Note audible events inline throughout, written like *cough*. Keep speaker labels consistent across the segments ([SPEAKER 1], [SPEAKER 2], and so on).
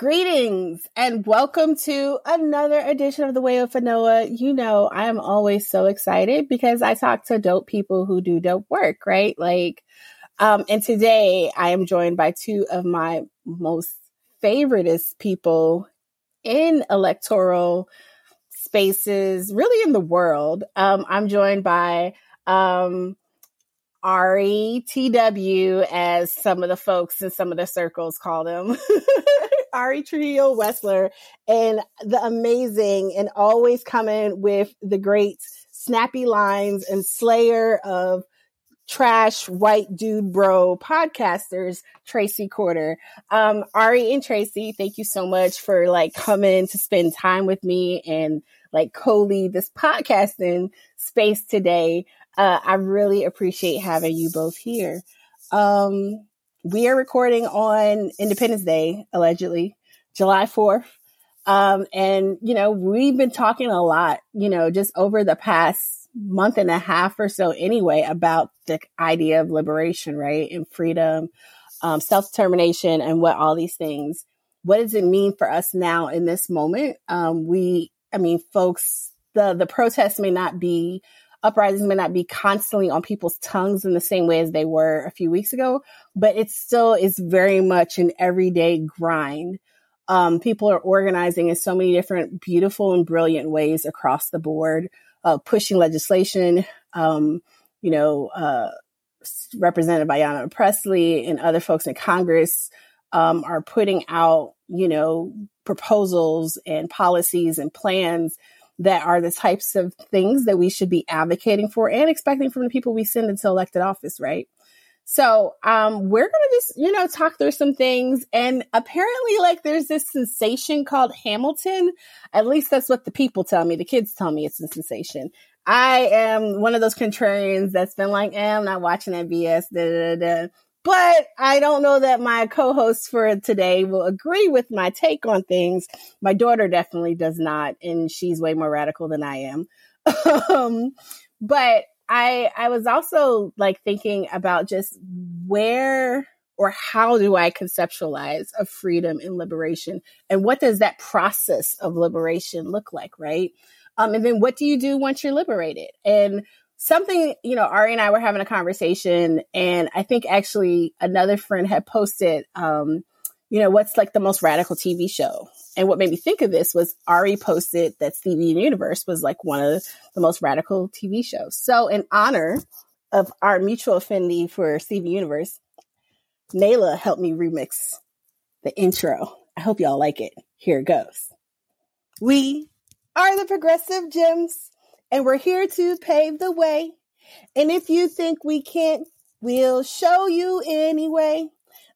[SPEAKER 1] Greetings and welcome to another edition of the Way with Anoa. You know, I am always so excited because I talk to dope people who do dope work, right? Like, um, and today I am joined by two of my most favoriteest people in electoral spaces, really in the world. Um, I'm joined by um, Ari TW, as some of the folks in some of the circles call them. *laughs* Ari Trujillo Wesler and the amazing and always coming with the great snappy lines and slayer of trash white dude bro podcasters, Tracey Corder. Um, Ari and Tracey, thank you so much for like coming to spend time with me and like co-lead this podcasting space today. Uh, I really appreciate having you both here. Um, we are recording on Independence Day, allegedly, July 4th. Um, and, you know, we've been talking a lot, you know, just over the past month and a half or so anyway about the idea of liberation, right? And freedom, um, self determination, and what all these things. What does it mean for us now in this moment? Um, we, I mean, folks, the, the protests may not be uprisings may not be constantly on people's tongues in the same way as they were a few weeks ago, but it still is very much an everyday grind. Um, people are organizing in so many different beautiful and brilliant ways across the board, uh, pushing legislation, um, you know, uh, represented by Ayanna Pressley and other folks in Congress um, are putting out, you know, proposals and policies and plans that are the types of things that we should be advocating for and expecting from the people we send into elected office, right? So, um, we're to just, you know, talk through some things. And apparently, like, there's this sensation called Hamilton. At least that's what the people tell me. The kids tell me it's a sensation. I am one of those contrarians that's been like, eh, I'm not watching that BS. Da, da, da. But I don't know that my co-host for today will agree with my take on things. My daughter definitely does not, and she's way more radical than I am. *laughs* um, but I I was also like thinking about just where or how do I conceptualize of freedom and liberation, and what does that process of liberation look like, right? Um, and then what do you do once you're liberated? And something, you know, Ari and I were having a conversation, and I think actually another friend had posted, um, you know, what's like the most radical TV show? And what made me think of this was Ari posted that Steven Universe was like one of the most radical TV shows. So, in honor of our mutual affinity for Steven Universe, Nayla helped me remix the intro. I hope y'all like it. Here it goes. We are the progressive gems and we're here to pave the way. And if you think we can't, we'll show you anyway.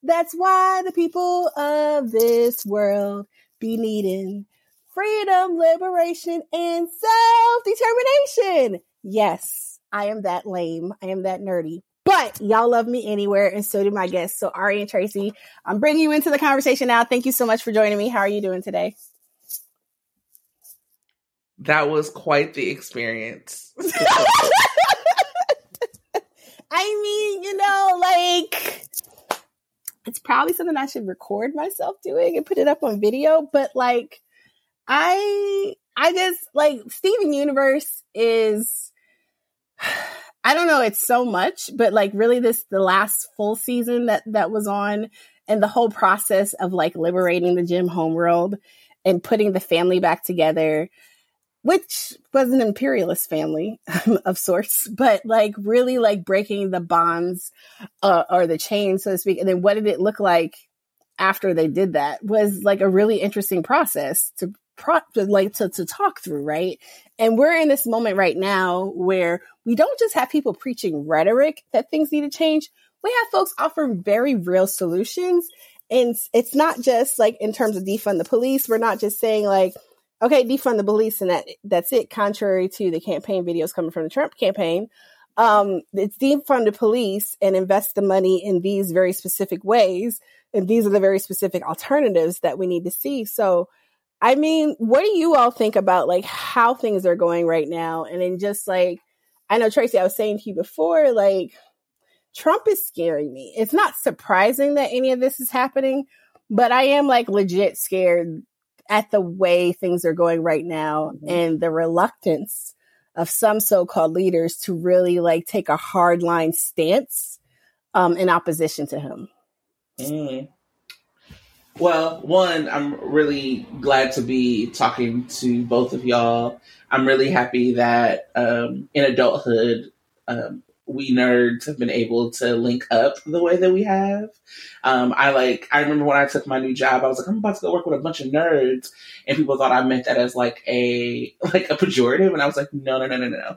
[SPEAKER 1] That's why the people of this world be needing freedom, liberation, and self determination. Yes, I am that lame. I am that nerdy. But y'all love me anywhere, and so do my guests. So, Ari and Tracey, I'm bringing you into the conversation now. Thank you so much for joining me. How are you doing today?
[SPEAKER 2] That was quite the experience. *laughs*
[SPEAKER 1] I mean, you know, like it's probably something I should record myself doing and put it up on video, but like I I just like Steven Universe is *sighs* I don't know, it's so much, but like really this the last full season that that was on and the whole process of like liberating the Gem homeworld and putting the family back together which was an imperialist family of sorts, but like really like breaking the bonds uh, or the chains, so to speak. And then what did it look like after they did that was like a really interesting process to pro- to like to, to talk through, right? And we're in this moment right now where we don't just have people preaching rhetoric that things need to change. We have folks offering very real solutions. And it's not just like in terms of defund the police. We're not just saying like, okay, defund the police and that that's it. Contrary to the campaign videos coming from the Trump campaign, um, it's defund the police and invest the money in these very specific ways, and these are the very specific alternatives that we need to see. So, I mean, what do you all think about like how things are going right now? And then just like I know Tracey, I was saying to you before, like Trump is scaring me. It's not surprising that any of this is happening, but I am like legit scared at the way things are going right now mm-hmm. and the reluctance of some so-called leaders to really like take a hardline stance um, in opposition to him.
[SPEAKER 2] Mm. Well, one, I'm really glad to be talking to both of y'all. I'm really happy that um, in adulthood, um, we nerds have been able to link up the way that we have. Um, I like, I remember when I took my new job, I was like, I'm about to go work with a bunch of nerds. And people thought I meant that as like a, *laughs* like a pejorative. And I was like, no, no, no, no, no.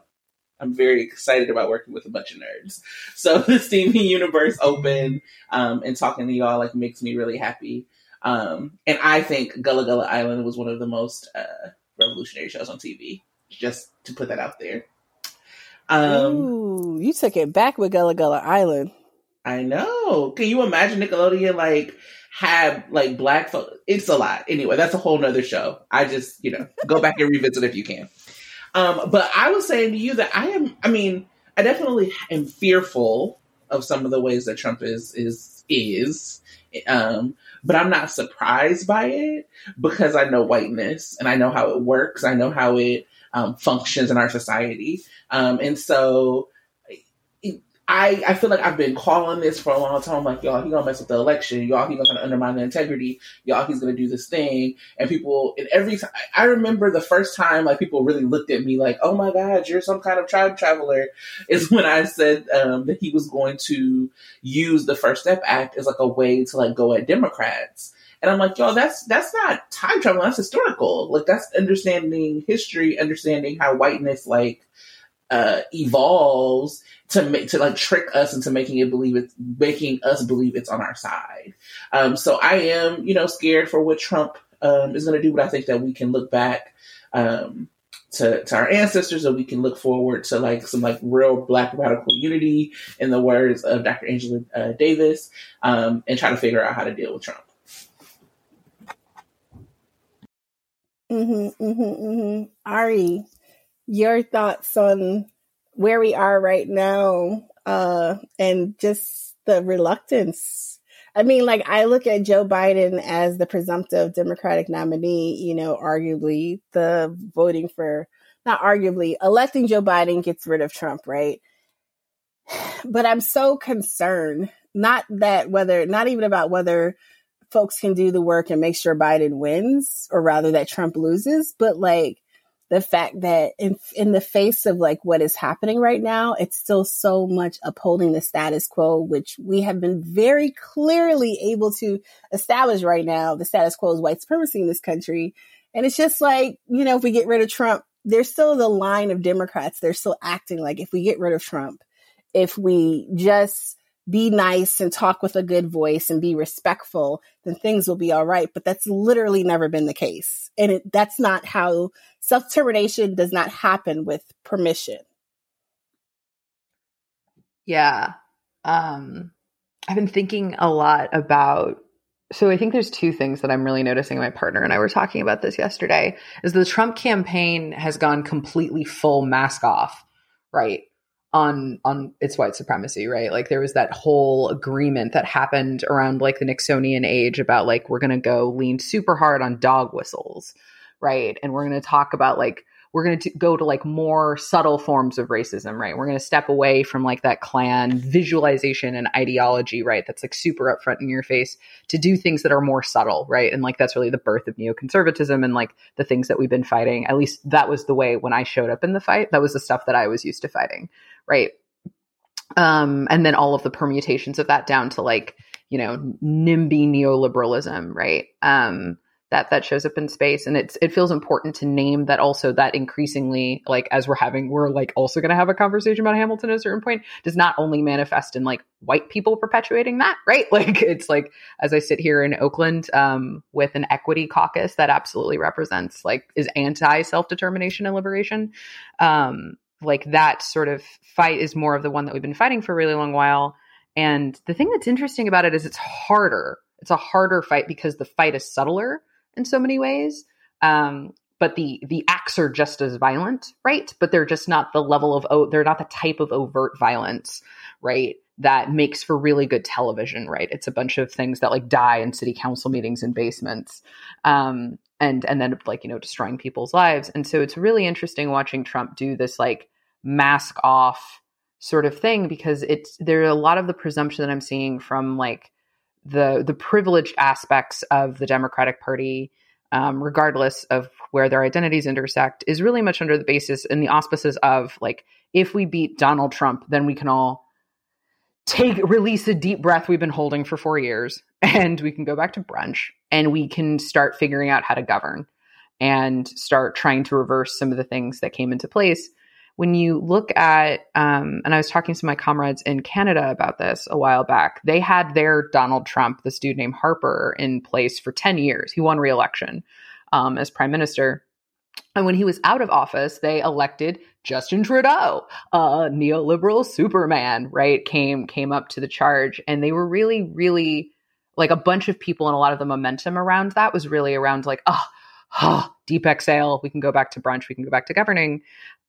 [SPEAKER 2] I'm very excited about working with a bunch of nerds. So *laughs* the Steven Universe open, um, and talking to y'all like makes me really happy. Um, and I think Gullah Gullah Island was one of the most, uh, revolutionary shows on TV. Just to put that out there.
[SPEAKER 1] Um, Ooh, you took it back with Gullah Gullah Island.
[SPEAKER 2] I know. Can you imagine Nickelodeon like had like black folks? It's a lot. Anyway, that's a whole nother show. I just, you know, go back and revisit if you can. Um, but I was saying to you that I am, I mean, I definitely am fearful of some of the ways that Trump is, is, is. Um, but I'm not surprised by it because I know whiteness and I know how it works. I know how it um, functions in our society. Um, and so I, I feel like I've been calling this for a long time. Like, y'all, he gonna mess with the election. Y'all, he gonna try to undermine the integrity. Y'all, he's gonna do this thing. And people, and every time, I remember the first time, like, people really looked at me like, oh my God, you're some kind of tribe traveler, *laughs* is when I said um, that he was going to use the First Step Act as like a way to like go at Democrats. And I'm like, yo, that's that's not time travel. That's historical. Like that's understanding history, understanding how whiteness like uh, evolves to make to like trick us into making it believe it's making us believe it's on our side. Um, so I am, you know, scared for what Trump um, is going to do, but I think that we can look back um, to to our ancestors, and we can look forward to like some like real Black radical unity, in the words of Dr. Angela uh, Davis, um, and try to figure out how to deal with Trump.
[SPEAKER 1] Mm-hmm, mm-hmm, mm-hmm. Ari, your thoughts on where we are right now uh, and just the reluctance. I mean, like, I look at Joe Biden as the presumptive Democratic nominee, you know, arguably the voting for, not arguably, electing Joe Biden gets rid of Trump, right? *sighs* But I'm so concerned, not that whether, not even about whether folks can do the work and make sure Biden wins, or rather that Trump loses, but like the fact that in in the face of like what is happening right now, it's still so much upholding the status quo, which we have been very clearly able to establish right now. The status quo is white supremacy in this country. And it's just like, you know, if we get rid of Trump, there's still the line of Democrats. They're still acting like if we get rid of Trump, if we just be nice and talk with a good voice and be respectful, then things will be all right. But that's literally never been the case. And it, that's not how self determination does not happen with permission.
[SPEAKER 3] Yeah. Um, I've been thinking a lot about so I think there's two things that I'm really noticing. My partner and I were talking about this yesterday. Is the Trump campaign has gone completely full mask off, right? On on its white supremacy, right? Like there was that whole agreement that happened around like the Nixonian age about like we're going to go lean super hard on dog whistles, right? And we're going to talk about like we're going to go to like more subtle forms of racism, right? We're going to step away from like that Klan visualization and ideology, right? That's like super upfront in your face to do things that are more subtle, right? And like that's really the birth of neoconservatism and like the things that we've been fighting. At least that was the way when I showed up in the fight. That was the stuff that I was used to fighting, right? Um, and then all of the permutations of that down to like, you know, NIMBY neoliberalism, right? Um, that that shows up in space and it's it feels important to name that also that increasingly like as we're having we're like also going to have a conversation about hamilton at a certain point does not only manifest in like white people perpetuating that right *laughs* like it's like as i sit here in oakland um, with an equity caucus that absolutely represents like is anti self-determination and liberation um, like that sort of fight is more of the one that we've been fighting for a really long while and the thing that's interesting about it is it's harder it's a harder fight because the fight is subtler in so many ways. Um, but the the acts are just as violent, right? But they're just not the level of they're not the type of overt violence, right? That makes for really good television, right? It's a bunch of things that like die in city council meetings in basements, um, and and then like you know destroying people's lives. And so it's really interesting watching Trump do this like mask off sort of thing because it's there are a lot of the presumption that I'm seeing from like the the privileged aspects of the Democratic Party um, regardless of where their identities intersect, is really much under the basis and the auspices of like, if we beat Donald Trump, then we can all take release a deep breath we've been holding for four years *laughs* and we can go back to brunch and we can start figuring out how to govern and start trying to reverse some of the things that came into place when you look at, um, and I was talking to my comrades in Canada about this a while back, they had their Donald Trump, this dude named Harper, in place for 10 years. He won reelection um, as prime minister. And when he was out of office, they elected Justin Trudeau, a neoliberal Superman, right? Came came up to the charge, and they were really, really like a bunch of people, and a lot of the momentum around that was really around like, oh, oh deep exhale, we can go back to brunch, we can go back to governing.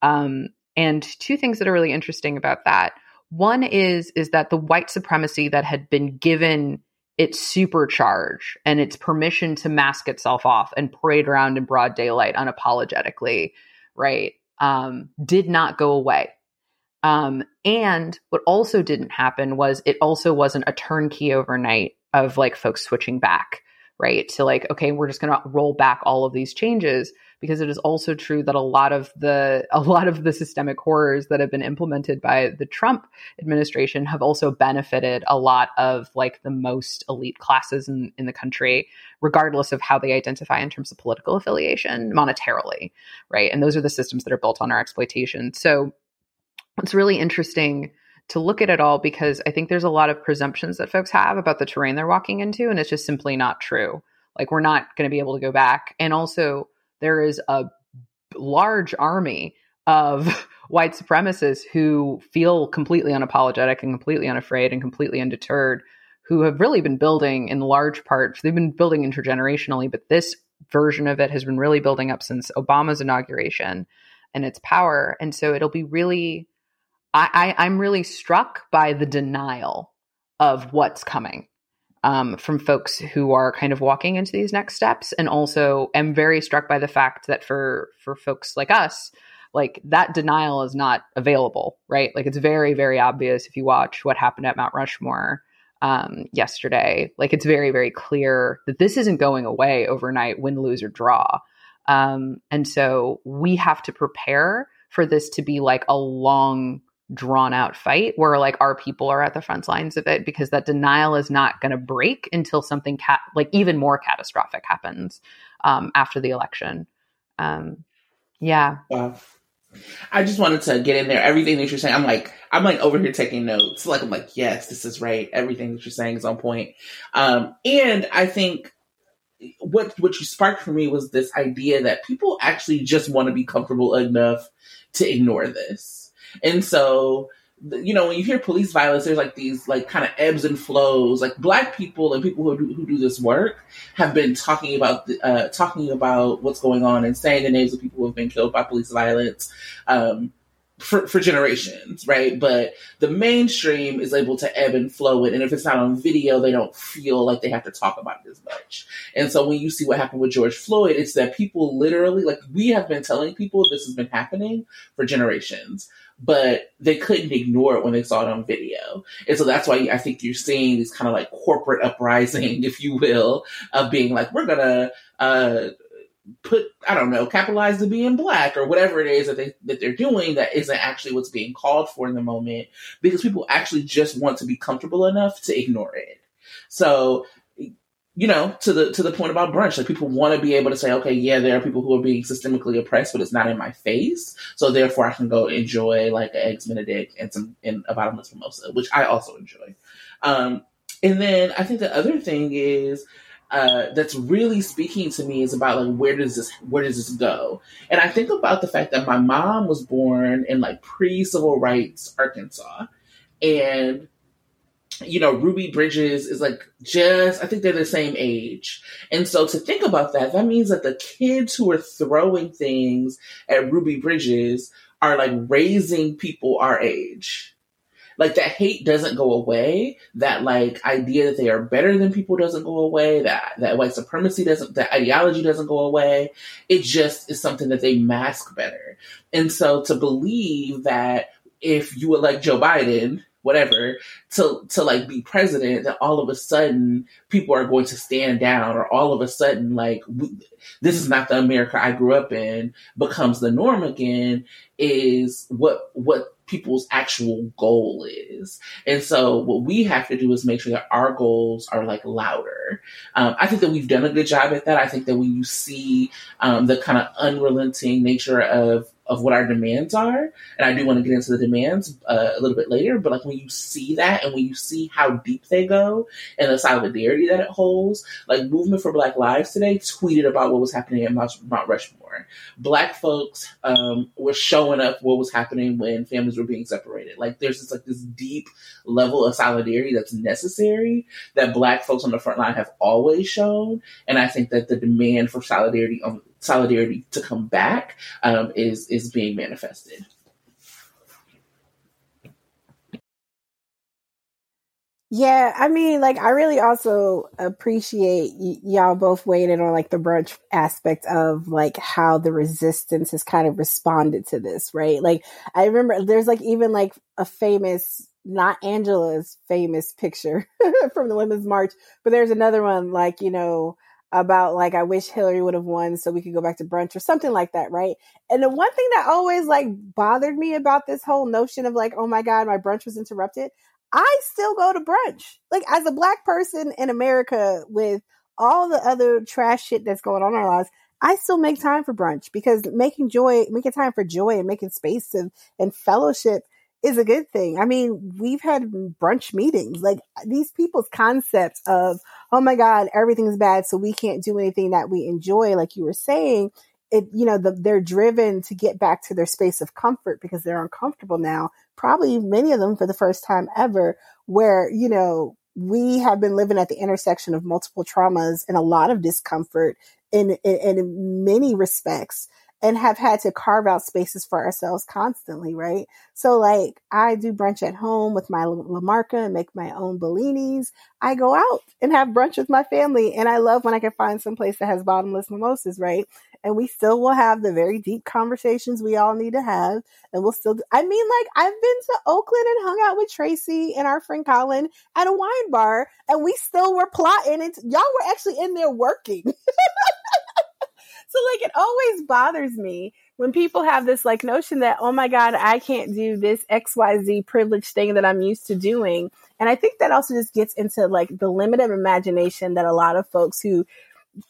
[SPEAKER 3] Um, and two things that are really interesting about that. One is is that the white supremacy that had been given its supercharge and its permission to mask itself off and parade around in broad daylight unapologetically, right, um, did not go away. Um, and what also didn't happen was it also wasn't a turnkey overnight of like folks switching back, right, to like, okay, we're just going to roll back all of these changes because it is also true that a lot of the *laughs* a lot of the systemic horrors that have been implemented by the Trump administration have also benefited a lot of like the most elite classes in, in the country, regardless of how they identify in terms of political affiliation monetarily, right? And those are the systems that are built on our exploitation. So it's really interesting to look at it all because I think there's a lot of presumptions that folks have about the terrain they're walking into, and it's just simply not true. Like we're not going to be able to go back. And also, there is a large army of *laughs* white supremacists who feel completely unapologetic and completely unafraid and completely undeterred who have really been building in large part they've been building intergenerationally but this version of it has been really building up since obama's inauguration and its power and so it'll be really I, I i'm really struck by the denial of what's coming um, from folks who are kind of walking into these next steps and also am very struck by the fact that for for folks like us like that denial is not available right? Like it's very very obvious if you watch what happened at mount rushmore um, yesterday. Like it's very very clear that this isn't going away overnight win lose or draw. Um, and so we have to prepare for this to be like a long drawn out fight where like our people are at the front lines of it because that denial is not going to break until something cat like even more catastrophic happens um, after the election. Um, yeah.
[SPEAKER 2] Wow. I just wanted to get in there. Everything that you're saying, I'm like, I'm like over here taking notes. Like, I'm like, yes, this is right. Everything that you're saying is on point. Um, and I think what what you sparked for me was this idea that people actually just want to be comfortable enough to ignore this and so, you know, when you hear police violence, there's like these like kind of ebbs and flows. Like black people and people who do, who do this work have been talking about the, uh, talking about what's going on and saying the names of people who have been killed by police violence. Um, for, for generations, right? But the mainstream is able to ebb and flow it. And if it's not on video, they don't feel like they have to talk about it as much. And so when you see what happened with George Floyd, it's that people literally, like we have been telling people this has been happening for generations but they couldn't ignore it when they saw it on video. And so that's why I think you're seeing this kind of like corporate uprising, *laughs* if you will, of being like, we're gonna uh, put, I don't know, capitalize the being black or whatever it is that they that they're doing that isn't actually what's being called for in the moment because people actually just want to be comfortable enough to ignore it. So you know, to the to the point about brunch, like people want to be able to say, okay, yeah, there are people who are being systemically oppressed, but it's not in my face, so therefore I can go enjoy like an eggs Benedict and some and a bottomless mimosa, which I also enjoy. Um, and then I think the other thing is uh, that's really speaking to me is about like where does this where does this go? And I think about the fact that my mom was born in like pre civil rights Arkansas, and you know, Ruby Bridges is like just, I think they're the same age. And so to think about that, that means that the kids who are throwing things at Ruby Bridges are like raising people our age. Like that hate doesn't go away. That like idea that they are better than people doesn't go away. That that white supremacy doesn't, that ideology doesn't go away. It just is something that they mask better. And so to believe that if you elect Joe Biden, whatever to to like be president that all of a sudden people are going to stand down or all of a sudden like we, this is not the america i grew up in becomes the norm again is what what people's actual goal is. And so what we have to do is make sure that our goals are like louder. Um, I think that we've done a good job at that. I think that when you see um, the kind of unrelenting nature of of what our demands are. And I do want to get into the demands uh, a little bit later, but like when you see that and when you see how deep they go and the solidarity that it holds, like Movement for Black Lives today tweeted about what was happening at Mount, Rushmore. Black folks um, were showing up what was happening when families were being separated. Like there's just like this deep level of solidarity that's necessary that Black folks on the front line have always shown. And I think that the demand for solidarity on solidarity to come back um, is is being manifested.
[SPEAKER 1] Yeah, I mean, like, I really also appreciate y- y'all both weighing in on like the brunch aspect of like how the resistance has kind of responded to this, right? Like, I remember there's like even like a famous, not Angela's famous picture *laughs* from the Women's March, but there's another one like, you know, about like I wish Hillary would have won so we could go back to brunch or something like that, right? And the one thing that always like bothered me about this whole notion of like, oh my God, my brunch was interrupted. I still go to brunch. Like as a black person in America with all the other trash shit that's going on in our lives, I still make time for brunch because making joy, making time for joy and making space and, and fellowship is a good thing. I mean, we've had brunch meetings. Like these people's concepts of, oh my God, everything's bad, so we can't do anything that we enjoy, like you were saying. It, you know, the, they're driven to get back to their space of comfort because they're uncomfortable now. Probably many of them for the first time ever, where, you know, we have been living at the intersection of multiple traumas and a lot of discomfort in, in, in many respects and have had to carve out spaces for ourselves constantly, right? So like I do brunch at home with my La Marca and make my own bellinis. I go out and have brunch with my family and I love when I can find some place that has bottomless mimosas, right? And we still will have the very deep conversations we all need to have. And we'll still, I mean, like I've been to Oakland and hung out with Tracey and our friend Colin at a wine bar and we still were plotting and y'all were actually in there working. *laughs* So like it always bothers me when people have this like notion that, oh my God, I can't do this XYZ privileged thing that I'm used to doing. And I think that also just gets into like the limited imagination that a lot of folks who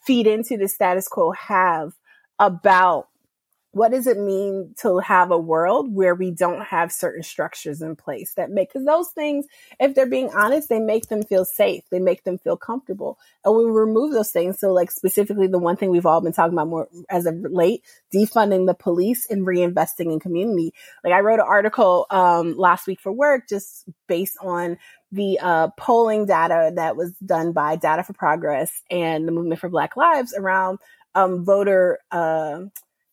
[SPEAKER 1] feed into the status quo have about what does it mean to have a world where we don't have certain structures in place that make because those things if they're being honest they make them feel safe. They make them feel comfortable. And we remove those things so like specifically the one thing we've all been talking about more as of late defunding the police and reinvesting in community. Like i wrote an article um, last week for work just based on the uh, polling data that was done by data for progress and the movement for black lives around um, voter uh,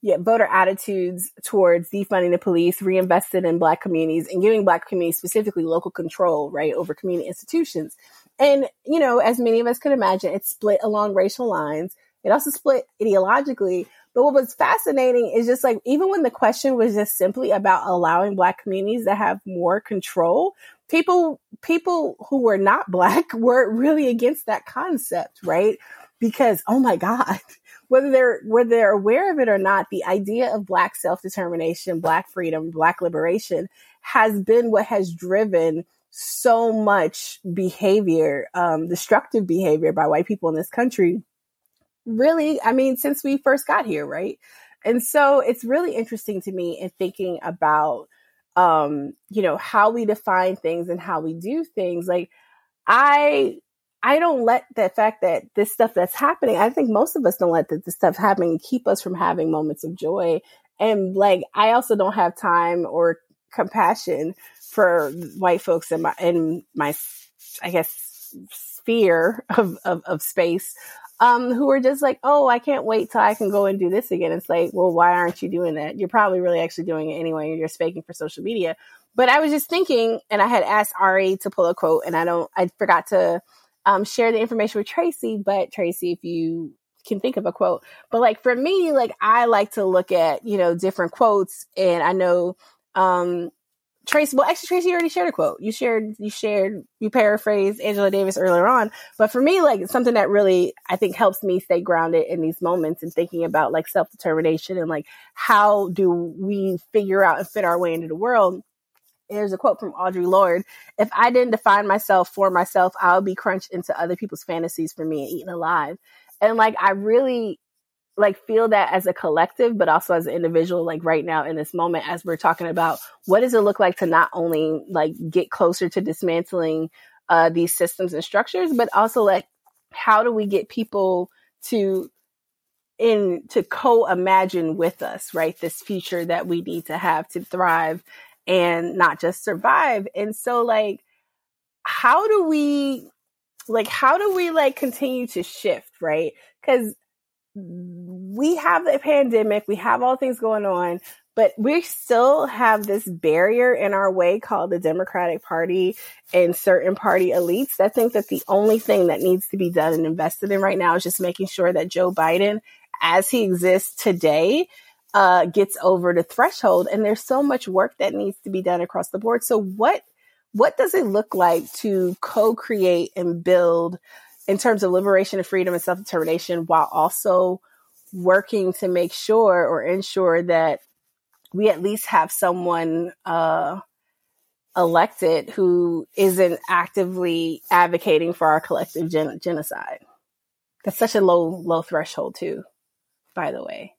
[SPEAKER 1] yeah, voter attitudes towards defunding the police, reinvested in black communities and giving black communities specifically local control, right, over community institutions. And, you know, as many of us could imagine, it's split along racial lines. It also split ideologically. But what was fascinating is just like, even when the question was just simply about allowing black communities to have more control, people, people who were not *laughs* black were really against that concept, right? Because, oh my God, *laughs* whether they're whether they're aware of it or not, the idea of black self-determination, black freedom, black liberation has been what has driven so much behavior, um, destructive behavior by white people in this country. Really, I mean, since we first got here, right? And so it's really interesting to me in thinking about, um, you know, how we define things and how we do things. Like, I I don't let the fact that this stuff that's happening, I think most of us don't let this stuff happening keep us from having moments of joy. And like, I also don't have time or compassion for white folks in my, in my I guess, sphere of, of, of space um, who are just like, oh, I can't wait till I can go and do this again. It's like, well, why aren't you doing that? You're probably really actually doing it anyway. You're faking for social media. But I was just thinking, and I had asked Ari to pull a quote, and I don't, I forgot to um, share the information with Tracey. But Tracey, if you can think of a quote, but like for me, like I like to look at you know different quotes, and I know um, Tracey, well, actually, Tracey already shared a quote. You shared, you shared, you paraphrased Angela Davis earlier on. But for me, like something that really, I think helps me stay grounded in these moments and thinking about like self determination and like how do we figure out and fit our way into the world. There's a quote from Audre Lorde. If I didn't define myself for myself, I would be crunched into other people's fantasies for me and eaten alive. And like, I really like feel that as a collective, but also as an individual, like right now in this moment, as we're talking about what does it look like to not only like get closer to dismantling uh, these systems and structures, but also like how do we get people to in to co-imagine with us, right? This future that we need to have to thrive and not just survive. And so like, how do we like how do we like continue to shift, right? Because we have the pandemic, we have all things going on, but we still have this barrier in our way called the Democratic Party and certain party elites that think that the only thing that needs to be done and invested in right now is just making sure that Joe Biden, as he exists today, uh, gets over the threshold. And there's so much work that needs to be done across the board. So what what does it look like to co-create and build in terms of liberation and freedom and self determination while also working to make sure or ensure that we at least have someone uh, elected who isn't actively advocating for our collective gen- genocide. That's such a low low threshold too, by the way.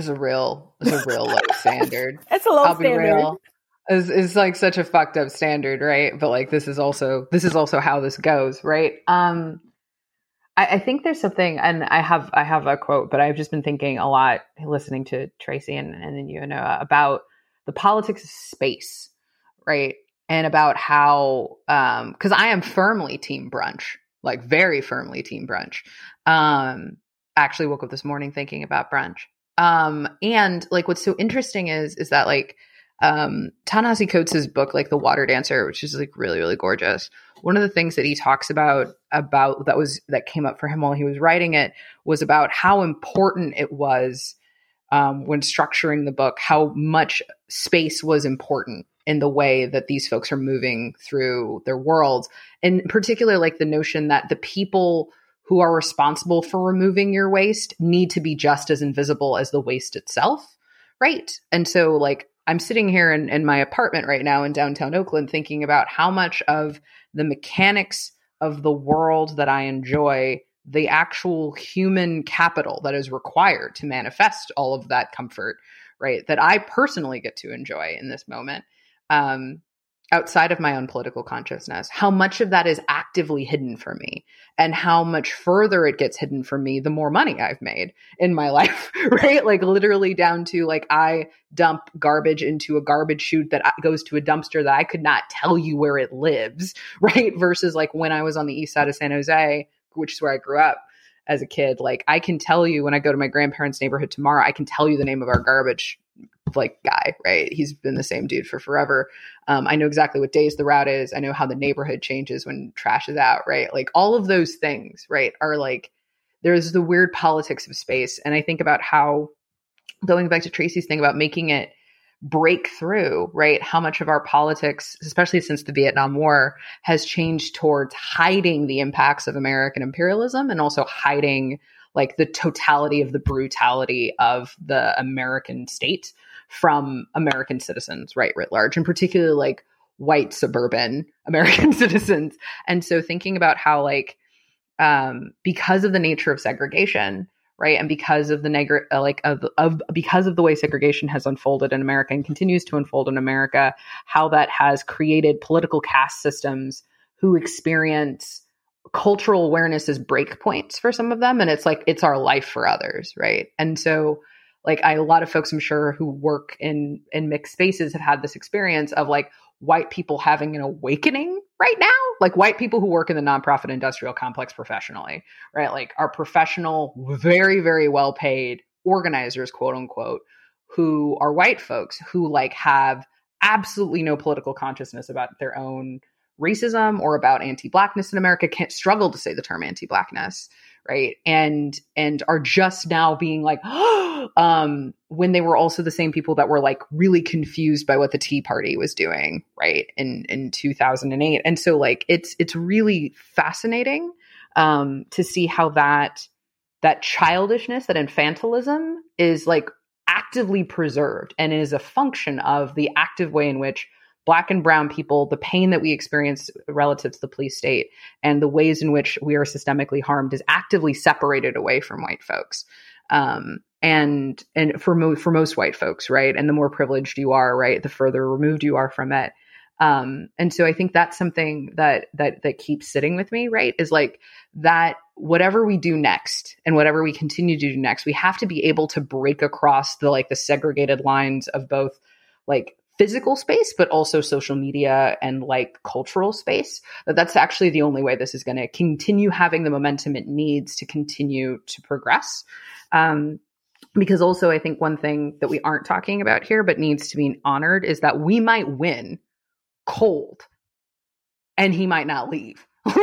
[SPEAKER 3] It's a real it's a real low *laughs* standard.
[SPEAKER 1] It's a low I'll standard. Be real.
[SPEAKER 3] It's, it's like such a fucked up standard, right? But like this is also this is also how this goes, right? Um, I, I think there's something, and I have I have a quote, but I've just been thinking a lot listening to Tracey and and then you know about the politics of space, right? And about how um because I am firmly team brunch, like very firmly team brunch. Um, actually woke up this morning thinking about brunch. Um, and like what's so interesting is is that like um, Ta-Nehisi Coates' book, like The Water Dancer, which is like really, really gorgeous. One of the things that he talks about about that was that came up for him while he was writing it was about how important it was um, when structuring the book, how much space was important in the way that these folks are moving through their world, and particularly like the notion that the people who are responsible for removing your waste need to be just as invisible as the waste itself right and so like I'm sitting here in, in my apartment right now in downtown Oakland thinking about how much of the mechanics of the world that I enjoy, the actual human capital that is required to manifest all of that comfort, right, that I personally get to enjoy in this moment. Um, outside of my own political consciousness, how much of that is actively hidden from me and how much further it gets hidden from me the more money I've made in my *laughs* life, right? Like literally down to like I dump garbage into a garbage chute that uh, goes to a dumpster that I could not tell you where it lives, *laughs* right? Versus like when I was on the east side of San Jose, which is where I grew up as a kid, like I can tell you when I go to my grandparents' neighborhood tomorrow, I can tell you the name of our garbage like guy, right? He's been the same dude for forever. Um, I know exactly what days the route is. I know how the neighborhood changes when trash is out, right? Like all of those things, right, are like there's the weird politics of space. And I think about how going back to Tracey's thing about making it break through, right? How much of our politics, especially since the Vietnam War, has changed towards hiding the impacts of American imperialism and also hiding like the totality of the brutality of the American state from American citizens, right, writ large, and particularly like white suburban *laughs* American citizens. And so thinking about how like um, because of the nature of segregation, right, and because of the neg- uh, like of, of because of the way segregation has unfolded in America and continues to unfold in America, how that has created political caste systems who experience cultural awareness as breakpoints for some of them and it's like it's our life for others right? And so like I, a lot of folks i'm sure who work in in mixed spaces have had this experience of like white people having an awakening right now. Like white people who work in the nonprofit industrial complex professionally right? Like are professional very very well paid organizers quote unquote who are white folks who like have absolutely no political consciousness about their own racism or about anti-blackness in America can't struggle to say the term anti-blackness, right? And and are just now being like *gasps* um when they were also the same people that were like really confused by what the Tea Party was doing, right? In in 2008. And so like it's it's really fascinating um to see how that that childishness, that infantilism is like actively preserved and is a function of the active way in which black and brown people, the pain that we experience relative to the police state, and the ways in which we are systemically harmed is actively separated away from white folks. Um, and and for mo- for most white folks, right, and the more privileged you are, right, the further removed you are from it. Um, and so I think that's something that that that keeps sitting with me, right? Is like that whatever we do next and whatever we continue to do next, we have to be able to break across the like the segregated lines of both like physical space, but also social media and like cultural space. That that's actually the only way this is going to continue having the momentum it needs to continue to progress. Um, because also, I think one thing that we aren't talking about here, but needs to be honored, is that we might win cold and he might not leave. *laughs*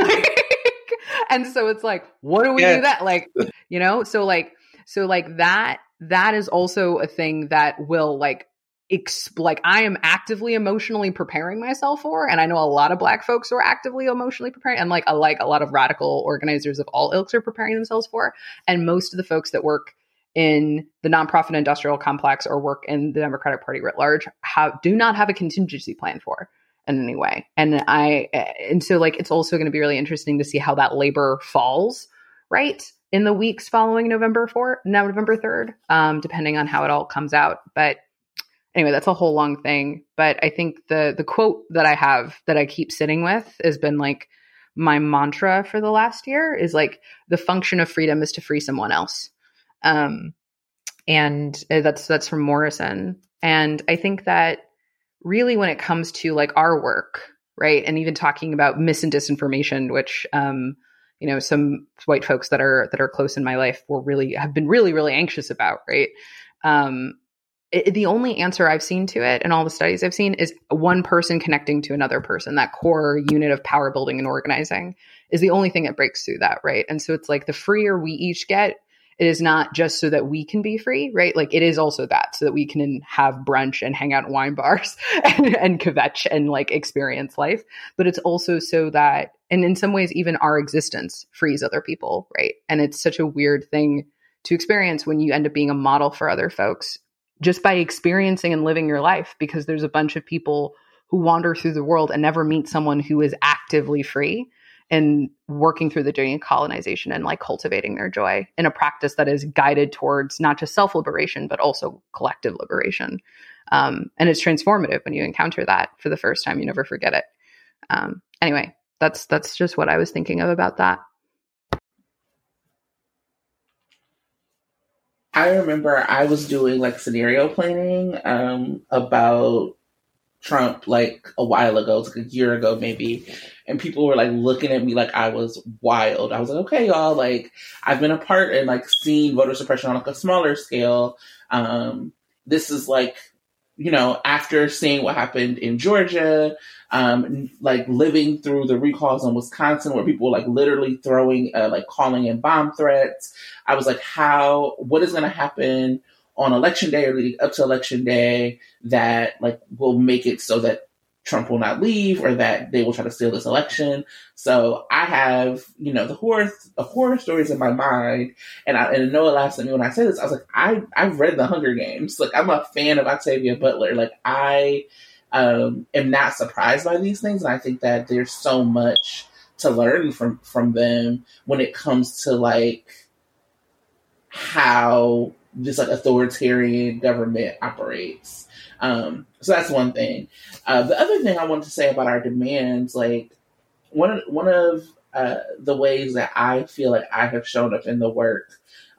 [SPEAKER 3] and so it's like, what do we yeah. do that? Like, you know, so like, so like that, that is also a thing that will like like I am actively emotionally preparing myself for, and I know a lot of Black folks are actively emotionally preparing, and like a, like a lot of radical organizers of all ilks are preparing themselves for, and most of the folks that work in the nonprofit industrial complex or work in the Democratic Party writ large have do not have a contingency plan for in any way, and I and so like it's also going to be really interesting to see how that labor falls right in the weeks following November 4th, November 3rd, um, depending on how it all comes out. But anyway, that's a whole long thing. But I think the the quote that I have that I keep sitting with has been like my mantra for the last year is like the function of freedom is to free someone else. Um, and uh, that's that's from Morrison. And I think that really when it comes to like our work, right, and even talking about mis and disinformation, which um, you know some white folks that are that are close in my life were really have been really really anxious about, right? Um, it, the only answer I've seen to it and all the studies I've seen is one person connecting to another person. That core unit of power building and organizing is the only thing that breaks through that, right? And so it's like the freer we each get, it is not just so that we can be free, right? Like it is also that so that we can have brunch and hang out in wine bars *laughs* and, and kvetch and like experience life. But it's also so that, and in some ways, even our existence frees other people, right? And it's such a weird thing to experience when you end up being a model for other folks just by experiencing and living your life because there's a bunch of people who wander through the world and never meet someone who is actively free and working through the journey of colonization and like cultivating their joy in a practice that is guided towards not just self liberation, but also collective liberation. Um, and it's transformative when you encounter that for the first time. You never forget it. Um, anyway, that's that's just what I was thinking of about that.
[SPEAKER 2] I remember I was doing like scenario planning um, about Trump like a while ago, like a year ago maybe, and people were like looking at me like I was wild. I was like, okay, y'all, like I've been a part and like seen voter suppression on like a smaller scale. Um, this is like, you know, after seeing what happened in Georgia, um, like living through the recalls in Wisconsin where people were like literally throwing, uh, like calling in bomb threats. I was like, how, what is going to happen on election day or leading up to election day that like will make it so that Trump will not leave or that they will try to steal this election. So I have, you know, the horror, the horror stories in my mind. And I, and Noah laughs at me when I say this. I was like, I, I've read the Hunger Games. Like I'm a fan of Octavia Butler. Like I, um, am not surprised by these things. And I think that there's so much to learn from, from them when it comes to like how this like authoritarian government operates. Um, so that's one thing. Uh, the other thing I wanted to say about our demands, like one of, one of uh, the ways that I feel like I have shown up in the work.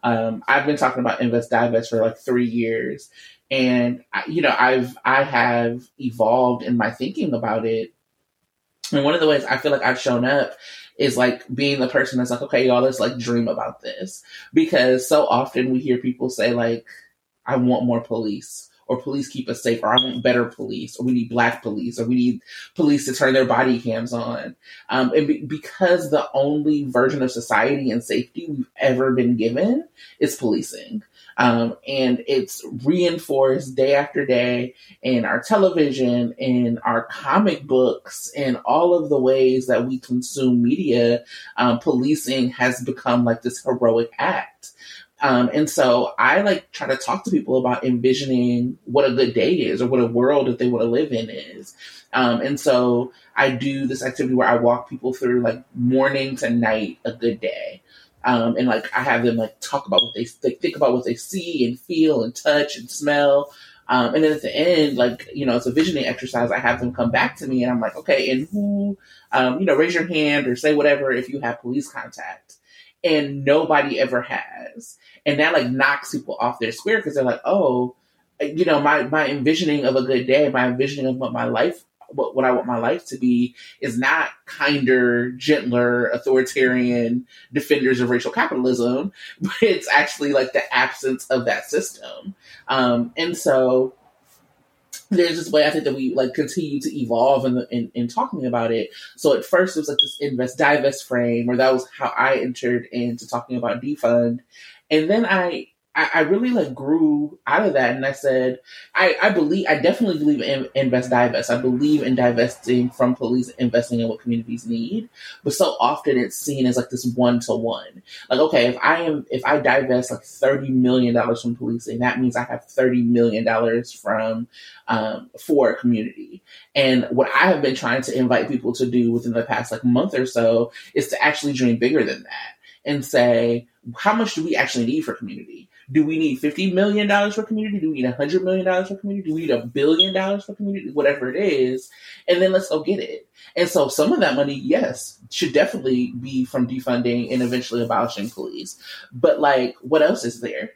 [SPEAKER 2] Um, I've been talking about invest divest for like three years, and you know I've I have evolved in my thinking about it. And one of the ways I feel like I've shown up is like being the person that's like, okay, y'all, let's like dream about this because so often we hear people say like, I want more police or police keep us safe, or I want better police, or we need black police, or we need police to turn their body cams on. Um, and be- because the only version of society and safety we've ever been given is policing. Um, and it's reinforced day after day in our television, in our comic books, in all of the ways that we consume media. Um, policing has become like this heroic act. Um, and so I like try to talk to people about envisioning what a good day is or what a world that they want to live in is. Um, and so I do this activity where I walk people through like morning to night a good day. Um, and like I have them like talk about what they, they think about what they see and feel and touch and smell. Um, and then at the end, like, you know, it's a visioning exercise. I have them come back to me and I'm like, okay, and who, um, you know, raise your hand or say whatever if you have police contact. And nobody ever has and that like knocks people off their square because they're like, oh, you know, my my envisioning of a good day, my envisioning of what my life, what, what I want my life to be, is not kinder, gentler, authoritarian defenders of racial capitalism, *laughs* but it's actually like the absence of that system. Um, and so there's this way I think that we like continue to evolve in, the, in, in talking about it. So at first it was like this invest divest frame, where that was how I entered into talking about defund, and then I, I, I really like grew out of that, and I said, I, I believe, I definitely believe in invest divest. I believe in divesting from police, investing in what communities need. But so often it's seen as like this one to one. Like, okay, if I am, if I divest like thirty million dollars from policing, that means I have thirty million dollars from um, for a community. And what I have been trying to invite people to do within the past like month or so is to actually dream bigger than that and say, how much do we actually need for community? Do we need $50 million for community? Do we need $100 million for community? Do we need a billion dollars for community? Whatever it is. And then let's go get it. And so some of that money, yes, should definitely be from defunding and eventually abolishing police. But like, what else is there?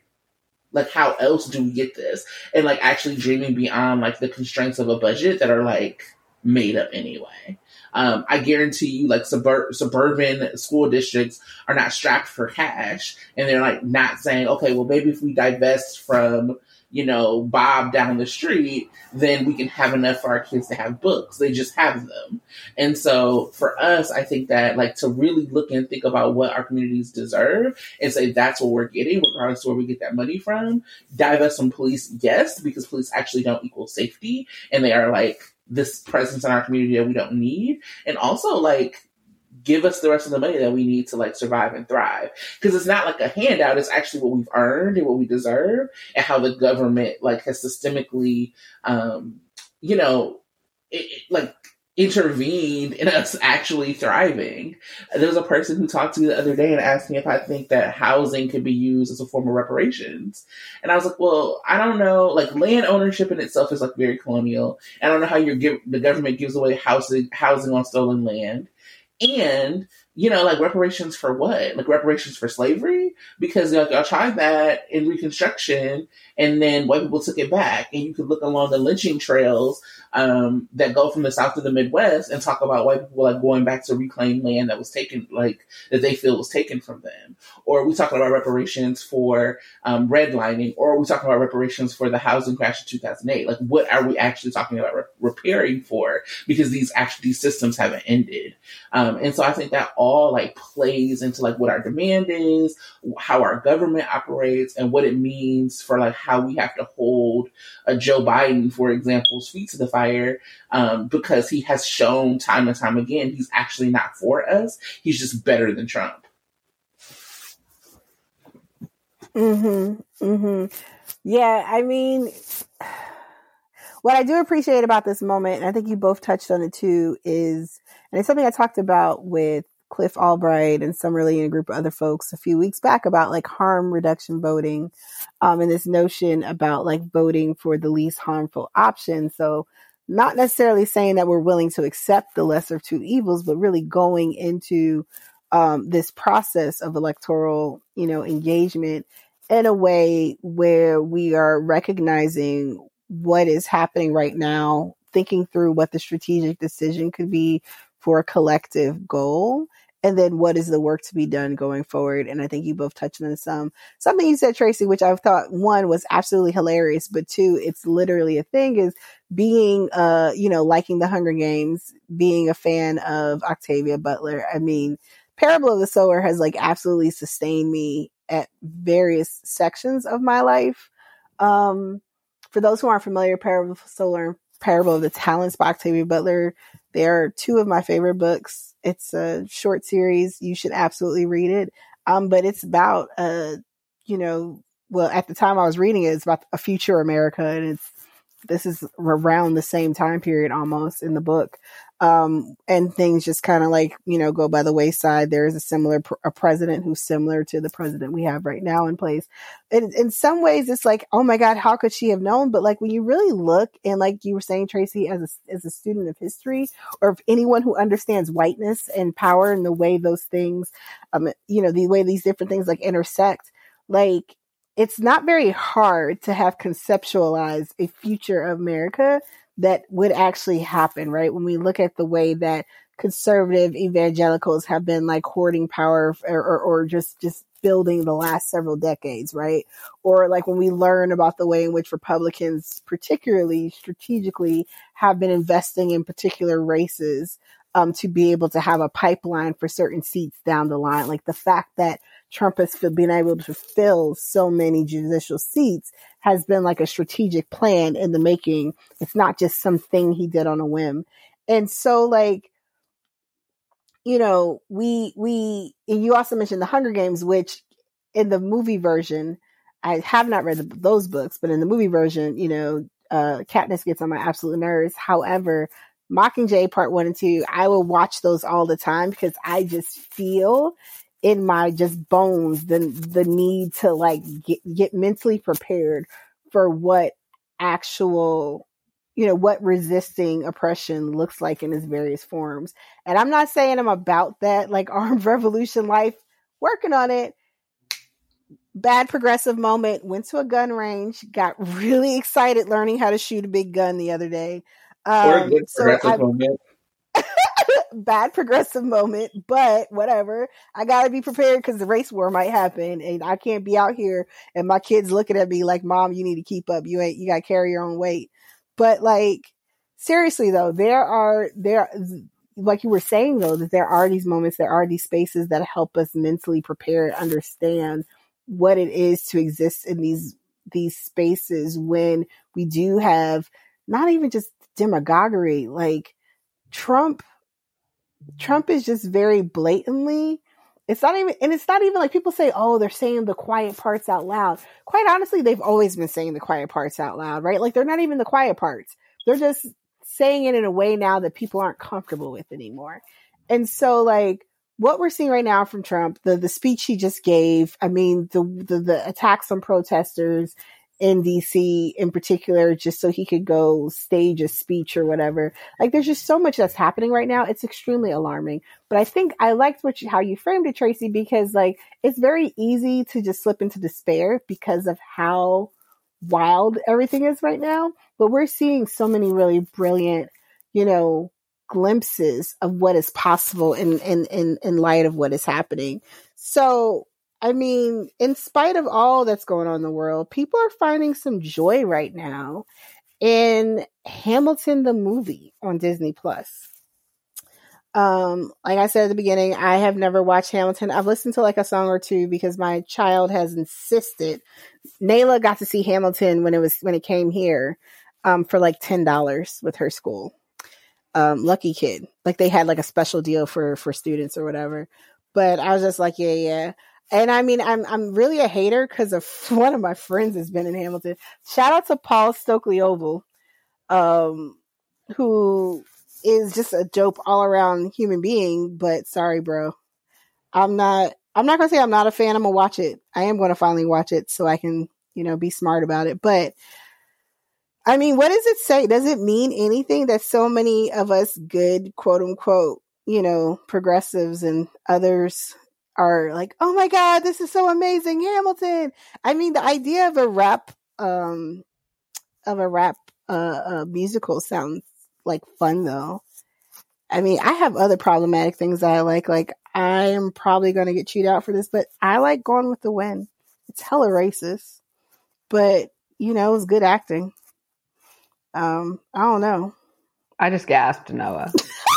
[SPEAKER 2] Like, how else do we get this? And like actually dreaming beyond like the constraints of a budget that are like made up anyway. Um, I guarantee you, like suburb- suburban school districts are not strapped for cash, and they're like not saying, okay, well, maybe if we divest from you know Bob down the street, then we can have enough for our kids to have books. They just have them, and so for us, I think that like to really look and think about what our communities deserve and say that's what we're getting, regardless of where we get that money from. Divest from police, yes, because police actually don't equal safety, and they are like this presence in our community that we don't need, and also like give us the rest of the money that we need to like survive and thrive. Because it's not like a handout; it's actually what we've earned and what we deserve, and how the government like has systemically, um, you know, it, it, like intervened in us actually thriving. There was a person who talked to me the other day and asked me if I think that housing could be used as a form of reparations. And I was like, well, I don't know. Like land ownership in itself is like very colonial. I don't know how you give the government gives away housing housing on stolen land. And you know, like reparations for what? Like reparations for slavery? Because like y'all tried that in Reconstruction, and then white people took it back, and you could look along the lynching trails um, that go from the South to the Midwest and talk about white people like going back to reclaim land that was taken, like that they feel was taken from them. Or we talking about reparations for um, redlining, or we talking about reparations for the housing crash of 2008. Like, what are we actually talking about re- repairing for? Because these actually these systems haven't ended. Um, and so I think that all like plays into like what our demand is, how our government operates, and what it means for like how we have to hold a Joe Biden, for example's feet to the fire um, because he has shown time and time again he's actually not for us. He's just better than Trump.
[SPEAKER 1] Hmm. Hmm. Yeah. I mean, what I do appreciate about this moment, and I think you both touched on it too, is, and it's something I talked about with Cliff Albright and Summer Lee and a group of other folks a few weeks back about like harm reduction voting, um, and this notion about like voting for the least harmful option. So not necessarily saying that we're willing to accept the lesser of two evils, but really going into um, this process of electoral, you know, engagement in a way where we are recognizing what is happening right now, thinking through what the strategic decision could be for a collective goal, and then what is the work to be done going forward. And I think you both touched on some something you said, Tracy, which I thought one was absolutely hilarious, but two, it's literally a thing is being uh, you know, liking the Hunger Games, being a fan of Octavia Butler. I mean, Parable of the Sower has like absolutely sustained me at various sections of my life. Um, for those who aren't familiar, Parable of the Sower, Parable of the Talents by Octavia Butler, they are two of my favorite books. It's a short series. You should absolutely read it. Um, but it's about, uh, you know, well, at the time I was reading it, it's about a future America and it's, this is around the same time period almost in the book um, and things just kind of like you know go by the wayside. There is a similar pr- a president who's similar to the president we have right now in place. And in some ways, it's like, oh my god, how could she have known? But like when you really look, and like you were saying, Tracy, as a as a student of history, or if anyone who understands whiteness and power and the way those things, um, you know, the way these different things like intersect, like it's not very hard to have conceptualized a future of America that would actually happen, right? When we look at the way that conservative evangelicals have been like hoarding power or, or, or, just, just building the last several decades, right? Or like when we learn about the way in which Republicans, particularly strategically, have been investing in particular races um, to be able to have a pipeline for certain seats down the line. Like the fact that Trump has been able to fill so many judicial seats has been like a strategic plan in the making. It's not just something he did on a whim. And so like, you know, we, we, you also mentioned the Hunger Games, which in the movie version, I have not read the, those books, but in the movie version, you know, uh, Katniss gets on my absolute nerves. However, Mockingjay Part One and Two, I will watch those all the time because I just feel in my just bones the the need to like get get mentally prepared for what actual you know what resisting oppression looks like in its various forms. And i'm not saying i'm about that like *laughs* armed revolution life working on it. Bad progressive moment went to a gun range got really *laughs* excited learning how to shoot a big gun the other day. Um, or a good progressive so moment *laughs* bad progressive moment, but whatever. I gotta be prepared because the race war might happen, and I can't be out here and my kids looking at me like, "Mom, you need to keep up. You ain't. You gotta carry your own weight." But like, seriously though, there are there, like you were saying though, that there are these moments, there are these spaces that help us mentally prepare understand what it is to exist in these these spaces when we do have not even just demagoguery, like Trump Trump is just very blatantly it's not even and it's not even like people say oh they're saying the quiet parts out loud. Quite honestly they've always been saying the quiet parts out loud right? Like they're not even the quiet parts. They're just saying it in a way now that people aren't comfortable with anymore. And so like what we're seeing right now from Trump the the speech he just gave i mean the the, the attacks on protesters in DC in particular, just so he could go stage a speech or whatever. Like there's just so much that's happening right now. It's extremely alarming. But I think I liked what you, how you framed it, Tracy, because like it's very easy to just slip into despair because of how wild everything is right now. But we're seeing so many really brilliant, you know, glimpses of what is possible in in in, in light of what is happening. So I mean, in spite of all that's going on in the world, people are finding some joy right now in Hamilton the movie on Disney Plus. Um, like I said at the beginning, I have never watched Hamilton. I've listened to like a song or two because my child has insisted. Nayla got to see Hamilton when it was when it came here, um, for like ten dollars with her school. Um, lucky kid. Like they had like a special deal for for students or whatever. But I was just like, yeah, yeah. And I mean, I'm I'm really a hater because of *laughs* one of my friends has been in Hamilton. Shout out to Paul Oakley Stovall, um, who is just a dope all around human being. But sorry, bro, I'm not. I'm not gonna say I'm not a fan. I'm gonna watch it. I am gonna finally watch it so I can, you know, be smart about it. But I mean, what does it say? Does it mean anything that so many of us good, quote unquote, you know, progressives and others are like, "Oh my god, this is so amazing, Hamilton." I mean, the idea of a rap um of a rap uh, uh musical sounds like fun though. I mean, I have other problematic things that I like. Like, I'm probably going to get chewed out for this, but I like Gone with the Wind. It's hella racist, but you know, it's good acting. Um, I don't know.
[SPEAKER 3] I just gasped, Anoa. *laughs*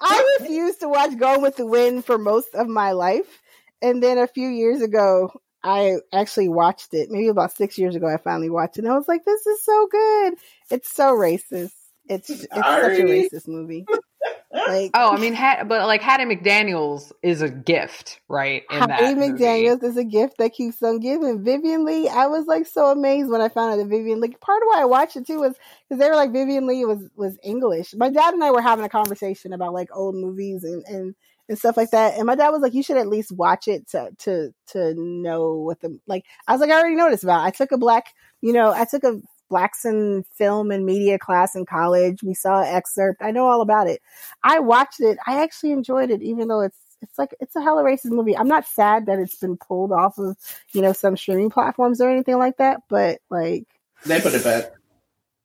[SPEAKER 1] I *laughs* refused to watch Gone with the Wind for most of my life. And then a few years ago, I actually watched it. Maybe about six years ago, I finally watched it. And I was like, this is so good. It's so racist. It's, it's such a racist movie. *laughs*
[SPEAKER 3] Like, oh, I mean, ha- but like Hattie McDaniel's is a gift, right?
[SPEAKER 1] In Hattie McDaniel's is a gift that keeps on giving. Vivien Leigh, I was like so amazed when I found out that Vivien Leigh. Part of why I watched it too was because they were like Vivien Leigh was was English. My dad and I were having a conversation about like old movies and and and stuff like that. And my dad was like, "You should at least watch it to to to know what the like." I was like, "I already know this about." I took a black, you know, I took a Blackson film and media class in college. We saw an excerpt. I know all about it. I watched it. I actually enjoyed it, even though it's it's like it's a hella racist movie. I'm not sad that it's been pulled off of you know some streaming platforms or anything like that, but like
[SPEAKER 2] they put it back.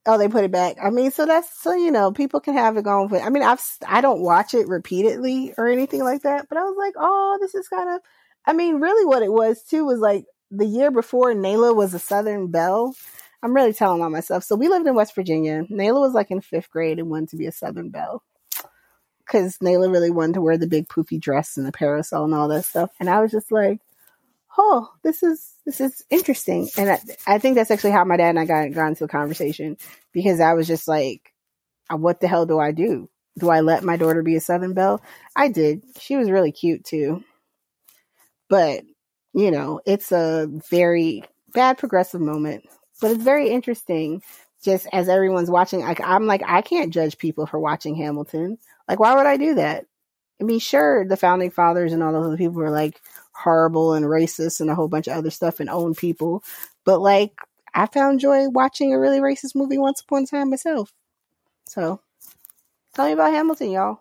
[SPEAKER 1] Oh, they put it back. I mean, so that's so you know people can have it going. For, I mean, I've I don't watch it repeatedly or anything like that, but I was like, oh, this is kind of. I mean, really, what it was too was like the year before Nayla was a Southern Belle I'm really telling on myself. So we lived in West Virginia. Nayla was like in fifth grade and wanted to be a Southern Belle because Nayla really wanted to wear the big poofy dress and the parasol and all that stuff. And I was just like, oh, this is this is interesting. And I, I think that's actually how my dad and I got, got into a conversation because I was just like, uh, what the hell do I do? Do I let my daughter be a Southern Belle? I did. She was really cute too. But, you know, it's a very bad progressive moment but it's very interesting just as everyone's watching. Like I'm like, I can't judge people for watching Hamilton. Like, why would I do that? I mean, sure, the founding fathers and all those other people were like horrible and racist and a whole bunch of other stuff and own people. But like, I found joy watching a really racist movie once upon a time myself. So, tell me about Hamilton, y'all.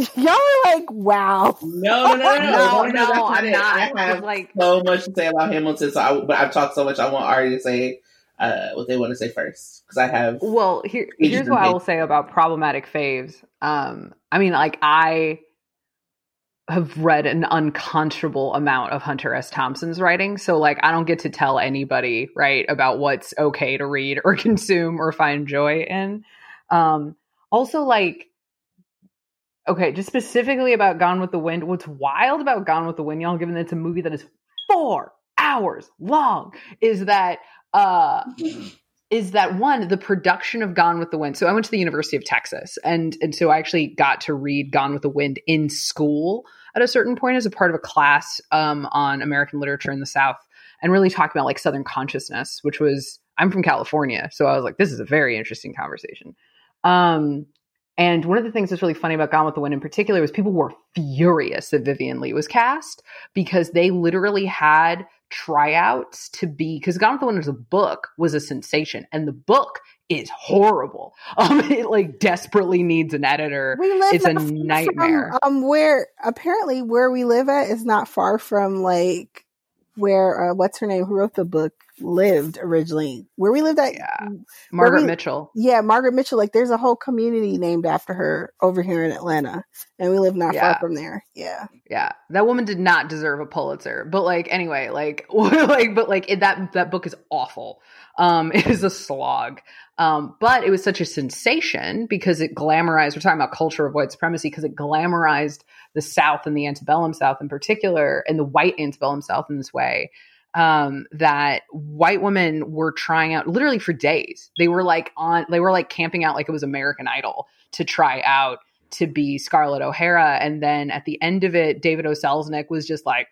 [SPEAKER 1] *laughs* Y'all are like, wow.
[SPEAKER 2] No, no, no, no,
[SPEAKER 3] no, no, no I'm not.
[SPEAKER 2] I have like so much to say about Hamilton, so I, but I've talked so much. I want Ari to say uh, what they want to say first because I have.
[SPEAKER 3] Well, here, here's what I will say about problematic faves. Um, I mean, like I have read an unconscionable amount of Hunter S. Thompson's writing, so like I don't get to tell anybody right about what's okay to read or *laughs* consume or find joy in. Um, also, like okay, just specifically about Gone with the Wind. What's wild about Gone with the Wind, y'all, given that it's a movie that is four hours long, is that uh is that one the production of Gone with the Wind. So I went to the University of Texas, and and so I actually got to read Gone with the Wind in school at a certain point as a part of a class um, on American literature in the South, and really talk about like Southern consciousness, which was I'm from California, so I was like, this is a very interesting conversation. Um, and one of the things that's really funny about Gone with the Wind in particular was people were furious that Vivien Leigh was cast because they literally had tryouts to be because Gone with the Wind as a book was a sensation, and the book is horrible. *laughs* Um, it like desperately needs an editor. We live it's a nightmare.
[SPEAKER 1] From, um, where apparently where we live at is not far from like where uh, what's her name who wrote the book lived originally. Where we lived at
[SPEAKER 3] yeah. margaret we, mitchell.
[SPEAKER 1] Yeah margaret mitchell. Like there's a whole community named after her over here in atlanta and we live not yeah. far from there. Yeah.
[SPEAKER 3] Yeah. That woman did not deserve a pulitzer. But like anyway like *laughs* like but like it, that that book is awful. Um *laughs* it is a slog. Um but it was such a sensation because it glamorized we're talking about culture of white supremacy because it glamorized the South and the antebellum South in particular, and the white antebellum South in this way, um, that white women were trying out literally for days. They were like on, they were like camping out like it was American Idol to try out to be Scarlett O'Hara. And then at the end of it, David O. Was just like,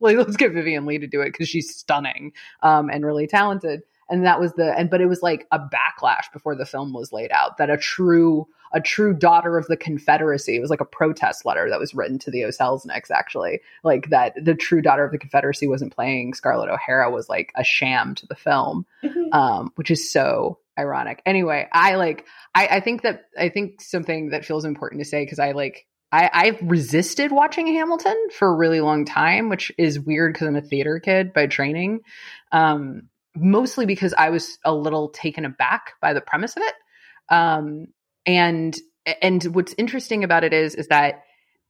[SPEAKER 3] like let's get Vivien Leigh to do it because she's stunning um, and really talented. And that was the and but it was like a backlash before the film was laid out that a true a true daughter of the Confederacy. It was like a protest letter that was written to the O. Selznicks, actually. Like that the true daughter of the Confederacy wasn't playing Scarlett O'Hara was like a sham to the film, mm-hmm. um, which is so ironic. Anyway, I like I, I think that I think something that feels important to say because I like I, I've resisted watching Hamilton for a really long time, which is weird because I'm a theater kid by training. Um, mostly because I was a little taken aback by the premise of it. Um, and and what's interesting about it is is that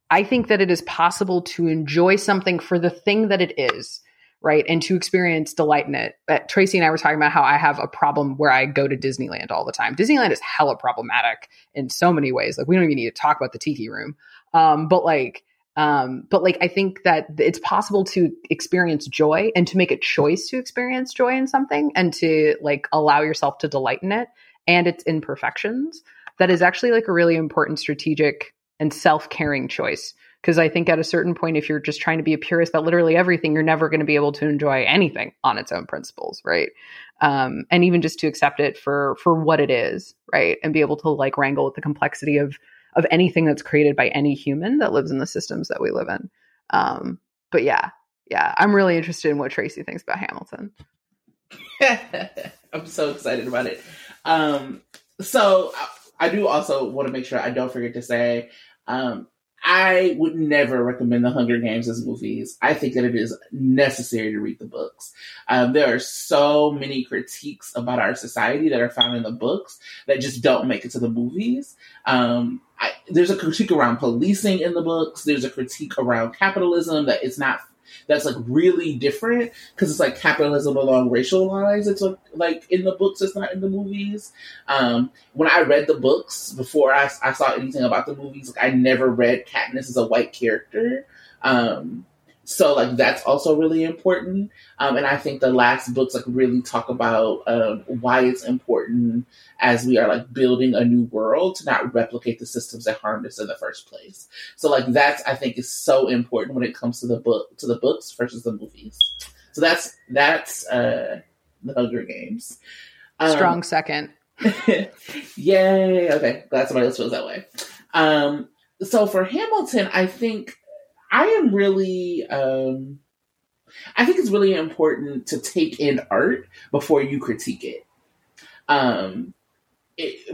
[SPEAKER 3] I think that it is possible to enjoy something for the thing that it is, right? And to experience delight in it. But Tracy and I were talking about how I have a problem where I go to Disneyland all the time. Disneyland is hella problematic in so many ways. Like we don't even need to talk about the tiki room. Um, but like um, but like I think that it's possible to experience joy and to make a choice to experience joy in something and to like allow yourself to delight in it and its imperfections. That is actually like a really important strategic and self-caring choice. Because I think at a certain point, if you're just trying to be a purist about literally everything, you're never going to be able to enjoy anything on its own principles, right? Um, and even just to accept it for for what it is, right? And be able to like wrangle with the complexity of of anything that's created by any human that lives in the systems that we live in. Um, but yeah, yeah, I'm really interested in what Tracy thinks about Hamilton. *laughs*
[SPEAKER 2] I'm so excited about it. Um, so I, I, do also want to make sure I don't forget to say, um, I would never recommend The Hunger Games as movies. I think that it is necessary to read the books. Um, there are so many critiques about our society that are found in the books that just don't make it to the movies. Um, I, there's a critique around policing in the books. There's a critique around capitalism that it's not that's like really different because it's like capitalism along racial lines. It's like, like in the books, it's not in the movies. Um, when I read the books before I, I saw anything about the movies, like I never read Katniss as a white character. Um, so like that's also really important. Um, and I think the last books like really talk about um, why it's important as we are like building a new world to not replicate the systems that harmed us in the first place. So like that's I think is so important when it comes to the book to the books versus the movies. So that's that's uh, the Hunger Games.
[SPEAKER 3] Um, Strong second. *laughs*
[SPEAKER 2] yay! Okay, glad somebody else feels that way. Um, so for Hamilton, I think I am really, um, I think it's really important to take in art before you critique it. Um,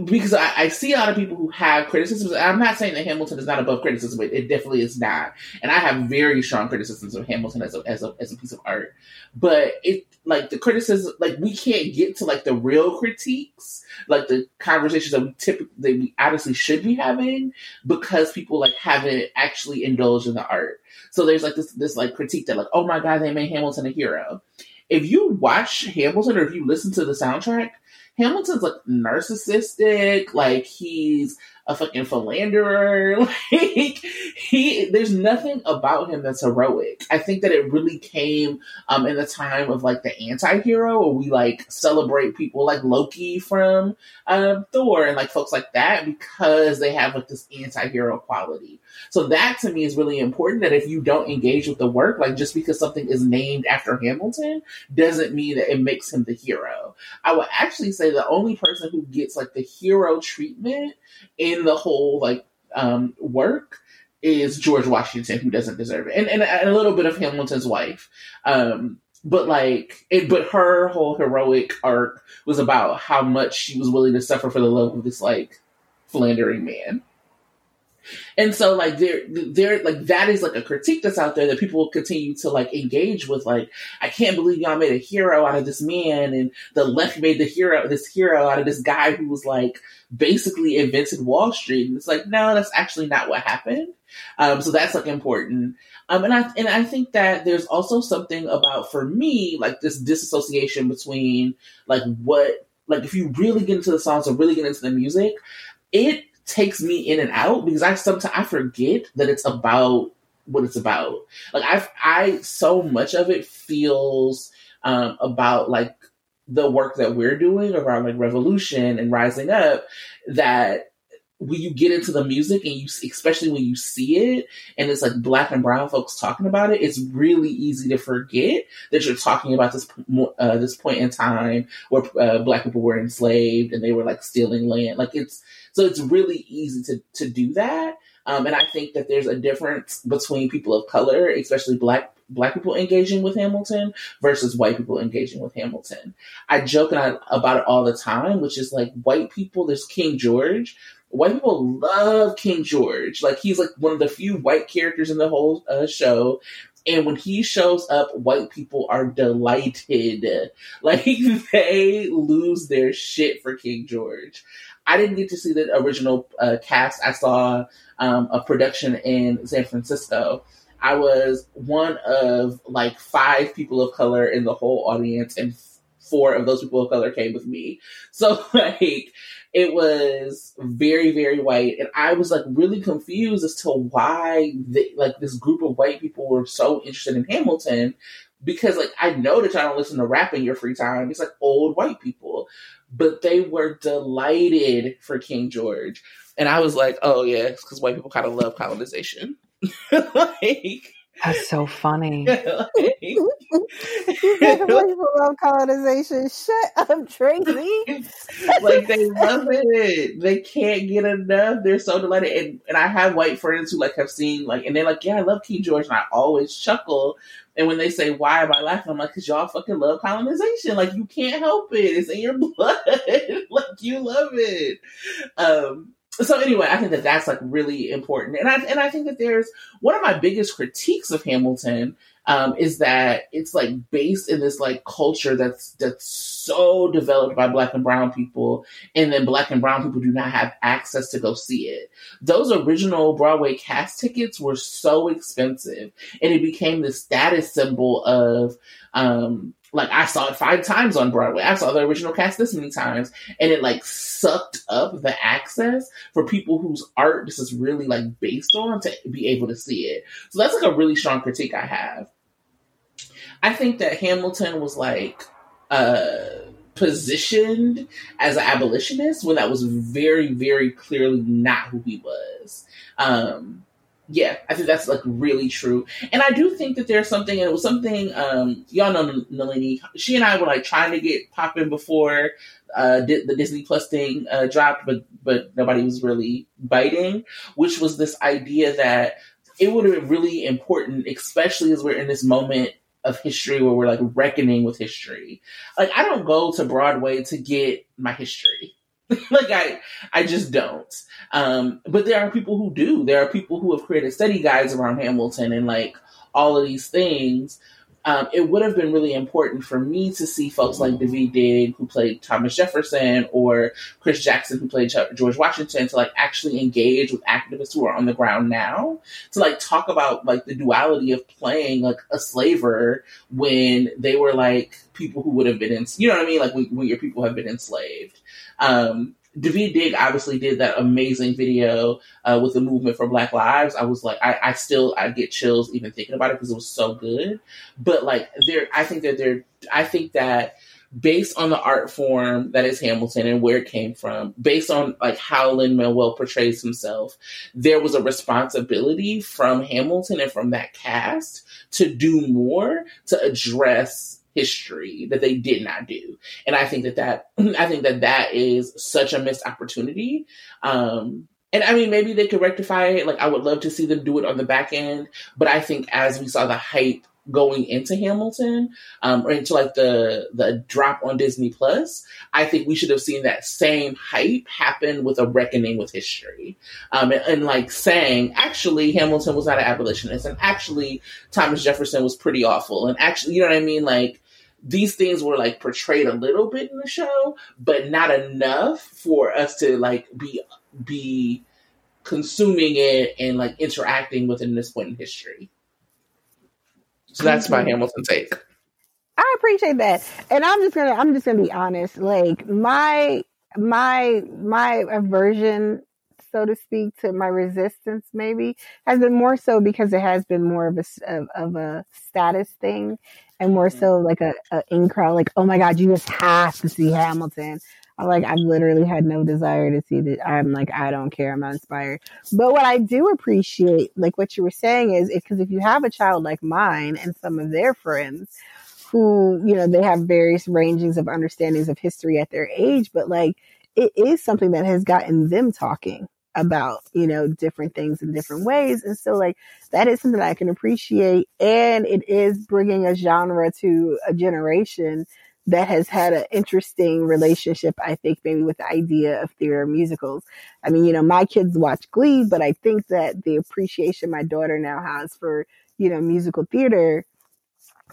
[SPEAKER 2] because I, I, see a lot of people who have criticisms. I'm not saying that Hamilton is not above criticism, but it definitely is not. And I have very strong criticisms of Hamilton as a, as a, as a piece of art. But it, like the criticism, like we can't get to like the real critiques, like the conversations that we typically, we honestly should be having because people like haven't actually indulged in the art. So there's like this, this like critique that like, oh my God, they made Hamilton a hero. If you watch Hamilton or if you listen to the soundtrack, Hamilton's like narcissistic, like he's a fucking philanderer. *laughs* Like he, there's nothing about him that's heroic. I think that it really came um, in the time of like the anti-hero, where we like celebrate people like Loki from uh, Thor and like folks like that because they have like this anti-hero quality. So that to me is really important. That if you don't engage with the work, like just because something is named after Hamilton doesn't mean that it makes him the hero. I would actually say the only person who gets like the hero treatment in the whole like um, work is George Washington, who doesn't deserve it, and, and, a little bit of Hamilton's wife. Um, but like it, but her whole heroic arc was about how much she was willing to suffer for the love of this like philandering man. And so like there there like that is like a critique that's out there that people will continue to like engage with like I can't believe y'all made a hero out of this man and the left made the hero this hero out of this guy who was like basically invented Wall Street. And it's like no, that's actually not what happened. Um so that's like important. Um and I and I think that there's also something about for me like this disassociation between like what like if you really get into the songs or really get into the music, it takes me in and out because I sometimes I forget that it's about what it's about. Like I, I so much of it feels um, about like the work that we're doing around like revolution and rising up that when you get into the music and you especially when you see it and it's like black and brown folks talking about it it's really easy to forget that you're talking about this uh, this point in time where uh, black people were enslaved and they were like stealing land like it's so it's really easy to to do that um, and I think that there's a difference between people of color, especially black black people engaging with Hamilton versus white people engaging with Hamilton. I joke I, about it all the time, which is like white people, there's King George. White people love King George. Like he's like one of the few white characters in the whole uh, show. And when he shows up, white people are delighted. *laughs* Like they lose their shit for King George. I didn't get to see the original uh, cast. I saw um, a production in San Francisco. I was one of like five people of color in the whole audience, and four of those people of color came with me. *laughs* So like it was very very white, and I was like really confused as to why like this group of white people were so interested in Hamilton. Because like I know that y'all don't listen to rap in your free time. It's like old white people, but they were delighted for King George. And I was like, oh yeah, because white people kind of love colonization. *laughs* like
[SPEAKER 3] that's so funny. *laughs*
[SPEAKER 1] like, people love colonization. Shut up, Tracy.
[SPEAKER 2] like they love it. They can't get enough. They're so delighted. And, and I have white friends who like have seen like, and they're like, yeah, I love King George, and I always chuckle. And when they say, why am I laughing? I'm like, because y'all fucking love colonization. Like, you can't help it. It's in your *laughs* blood. like, you love it. Um, so anyway, I think that that's like really important, and I and I think that there's one of my biggest critiques of Hamilton um, is that it's like based in this like culture that's that's so developed by Black and Brown people, and then Black and Brown people do not have access to go see it. Those original Broadway cast tickets were so expensive, and it became the status symbol of um, like I saw it five times on Broadway. I saw the original cast this many times, and it like sucked up the access for people whose art this is really like based on to be able to see it. So that's like a really strong critique I have. I think that Hamilton was like uh positioned as an abolitionist when that was very, very clearly not who he was. Um yeah, I think that's like really true. And I do think that there's something, and it was something, um, y'all know Nalini, she and I were like trying to get popping before uh, the Disney Plus thing uh, dropped, but but nobody was really biting, which was this idea that it would have been really important, especially as we're in this moment of history where we're like reckoning with history. Like I don't go to Broadway to get my history. *laughs* like I, I just don't. Um, but there are people who do. There are people who have created study guides around Hamilton and like all of these things um, it would have been really important for me to see folks like Daveed Diggs, who played Thomas Jefferson, or Chris Jackson, who played George Washington, to like actually engage with activists who are on the ground now, to like talk about like the duality of playing like a slaver when they were like people who would have been in, you know what I mean, like when, when your people have been enslaved. Um, Daveed Diggs obviously did that amazing video uh, with the movement for Black Lives. I was like, I, I still I get chills even thinking about it because it was so good. But like, there, I think that there, I think that based on the art form that is Hamilton and where it came from, based on like how Lin Manuel portrays himself, there was a responsibility from Hamilton and from that cast to do more to address history that they did not do. And I think that that, *clears throat* I think that that is such a missed opportunity. Um, and I mean, maybe they could rectify it. Like, I would love to see them do it on the back end. But I think as we saw the hype going into Hamilton, um, or into like the the drop on Disney Plus, I think we should have seen that same hype happen with a reckoning with history, um, and, and, like saying actually Hamilton was not an abolitionist, and actually Thomas Jefferson was pretty awful, and actually you know what I mean, like these things were like portrayed a little bit in the show, but not enough for us to like be be consuming it and like interacting with it in this point in history. So that's my Hamilton take.
[SPEAKER 1] I appreciate that. And I'm just gonna I'm just gonna be honest. Like my my my aversion so to speak, to my resistance maybe has been more so because it has been more of a of, of a status thing, and more mm-hmm. so like a, a in crowd, like oh my god, you just have to see Hamilton. I'm like I've literally had no desire to see that. I'm like I don't care. I'm not inspired. But what I do appreciate, like what you were saying, is because if you have a child like mine and some of their friends who you know they have various rangings of understandings of history at their age, but like it is something that has gotten them talking about, you know, different things in different ways. And so like that is something I can appreciate. And it is bringing a genre to a generation that has had an interesting relationship, I think, maybe with the idea of theater musicals. I mean, you know, my kids watch Glee, but I think that the appreciation my daughter now has for, you know, musical theater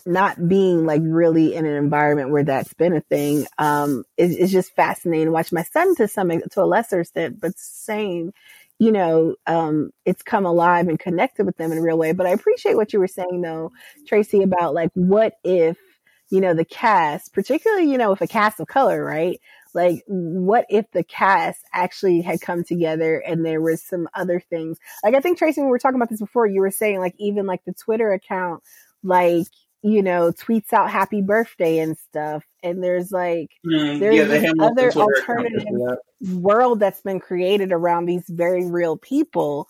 [SPEAKER 1] not being like really in an environment where that's been a thing um is, is just fascinating watch. My son to some to a lesser extent but same you know um it's come alive and connected with them in a real way. But i appreciate what you were saying though tracy about like what if you know the cast particularly you know with a cast of color right? Like what if the cast actually had come together and there was some other things? Like i think tracy we were talking about this before you were saying like even like the twitter account like you know, tweets out happy birthday and stuff. And there's like, mm, there's yeah, this other alternative world that's been created around these very real people.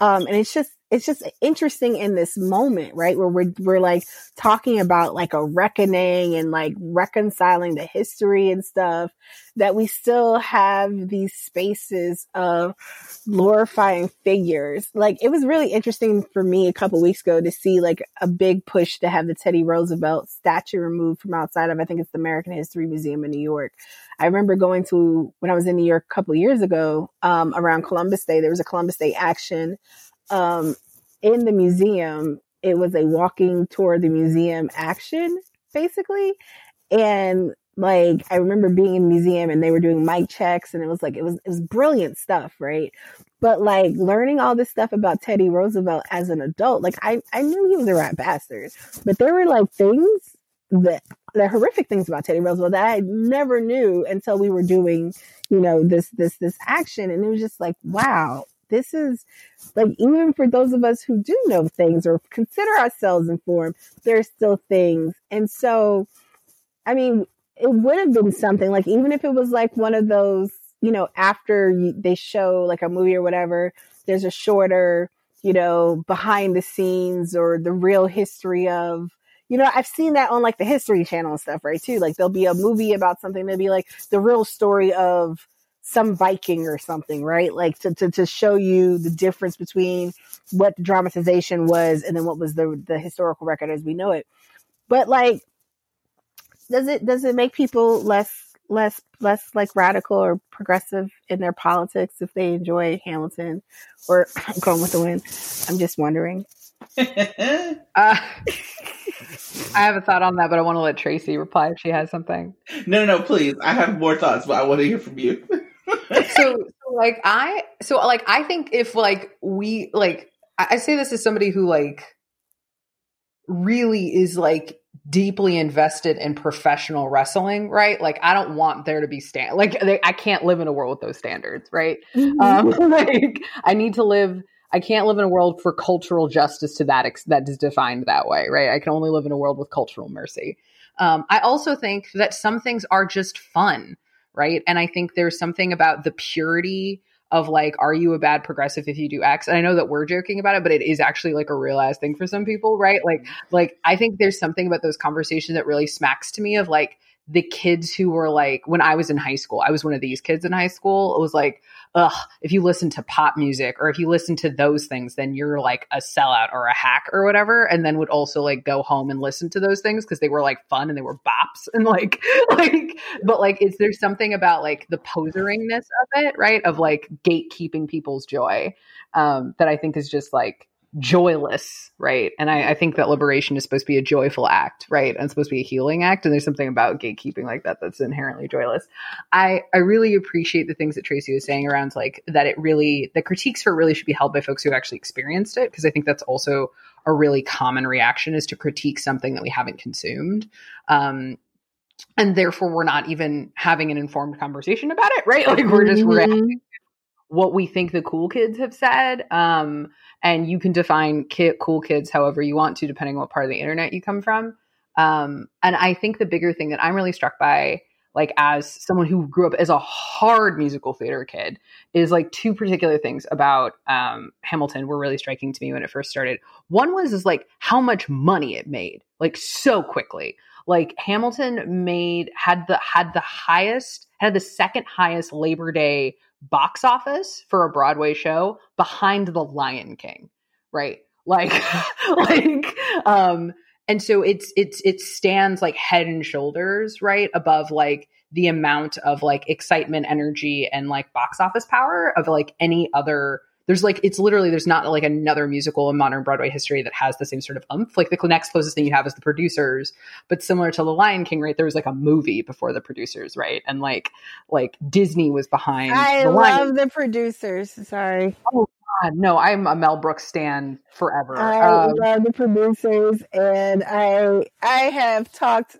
[SPEAKER 1] Um, and it's just, it's just interesting in this moment, right? Where we're, we're like talking about like a reckoning and like reconciling the history and stuff that we still have these spaces of glorifying figures. Like it was really interesting for me a couple weeks ago to see like a big push to have the Teddy Roosevelt statue removed from outside of, I think it's the American History Museum in New York. I remember going to, when I was in New York a couple years ago, um, around Columbus Day, there was a Columbus Day action um, in the museum, it was a walking tour the museum action, basically. And like I remember being in the museum and they were doing mic checks and it was like it was it was brilliant stuff, right? But like learning all this stuff about Teddy Roosevelt as an adult, like I, I knew he was a rat bastard. But there were like things that the horrific things about Teddy Roosevelt that I never knew until we were doing, you know, this this this action. And it was just like, wow, this is like, even for those of us who do know things or consider ourselves informed, there's still things. And so, I mean, it would have been something like, even if it was like one of those, you know, after you, they show like a movie or whatever, there's a shorter, you know, behind the scenes or the real history of, you know, I've seen that on like the History Channel and stuff, right? Too. Like there'll be a movie about something, they'll be like the real story of some Viking or something, right? Like to, to, to show you the difference between what the dramatization was and then what was the, the historical record as we know it. But like, does it, does it make people less, less, less like radical or progressive in their politics if they enjoy Hamilton or *clears throat* going with the wind? I'm just wondering. *laughs* uh, *laughs*
[SPEAKER 3] I have a thought on that, but I want to let Tracy reply if she has something.
[SPEAKER 2] No, no, no, please. I have more thoughts, but I want to hear from you. *laughs*
[SPEAKER 3] so, so like I so like I think if like we like I say this as somebody who like really is like deeply invested in professional wrestling, right? Like I don't want there to be stand like they, I can't live in a world with those standards, right? Mm-hmm. Um, *laughs* like I need to live. I can't live in a world for cultural justice to that ex- that is defined that way, right? I can only live in a world with cultural mercy. Um, I also think that some things are just fun right? And I think there's something about the purity of like, are you a bad progressive if you do X? And I know that we're joking about it, but it is actually like a real ass thing for some people, right? Like, like I think there's something about those conversations that really smacks to me of like the kids who were like, when I was in high school, I was one of these kids in high school. It was like, ugh, if you listen to pop music or if you listen to those things, then you're like a sellout or a hack or whatever. And then would also like go home and listen to those things because they were like fun and they were bops and like, *laughs* like, but like, is there something about like the poseringness of it, right? Of like gatekeeping people's joy um, that I think is just like, joyless, right? And I, I, think that liberation is supposed to be a joyful act, right? And it's supposed to be a healing act. And there's something about gatekeeping like that that's inherently joyless. I, I really appreciate the things that Tracy was saying around like that it really, the critiques for it really should be held by folks who actually experienced it. Cause I think that's also a really common reaction is to critique something that we haven't consumed. Um, and therefore we're not even having an informed conversation about it, right? Like we're just mm-hmm. What we think the cool kids have said. Um, and you can define ki- cool kids however you want to, depending on what part of the internet you come from. Um, and I think the bigger thing that I'm really struck by, like as someone who grew up as a hard musical theater kid, is like two particular things about um, Hamilton were really striking to me when it first started. One was is like how much money it made, like so quickly. Like Hamilton made had the had the highest had the second highest Labor Day box office for a Broadway show behind The Lion King, right? *laughs* Like, like, um, and so it's it's it stands like head and shoulders right above like the amount of like excitement, energy, and like box office power of like any other there's like it's literally there's not like another musical in modern Broadway history that has the same sort of umph. Like the next closest thing you have is the producers, but similar to the Lion King, right? There was like a movie before the producers, right? And like like Disney was behind.
[SPEAKER 1] I
[SPEAKER 3] the
[SPEAKER 1] love
[SPEAKER 3] Lion.
[SPEAKER 1] the producers. Sorry,
[SPEAKER 3] Oh God, no, I'm a Mel Brooks stan forever.
[SPEAKER 1] I
[SPEAKER 3] Um,
[SPEAKER 1] love the producers, and I I have talked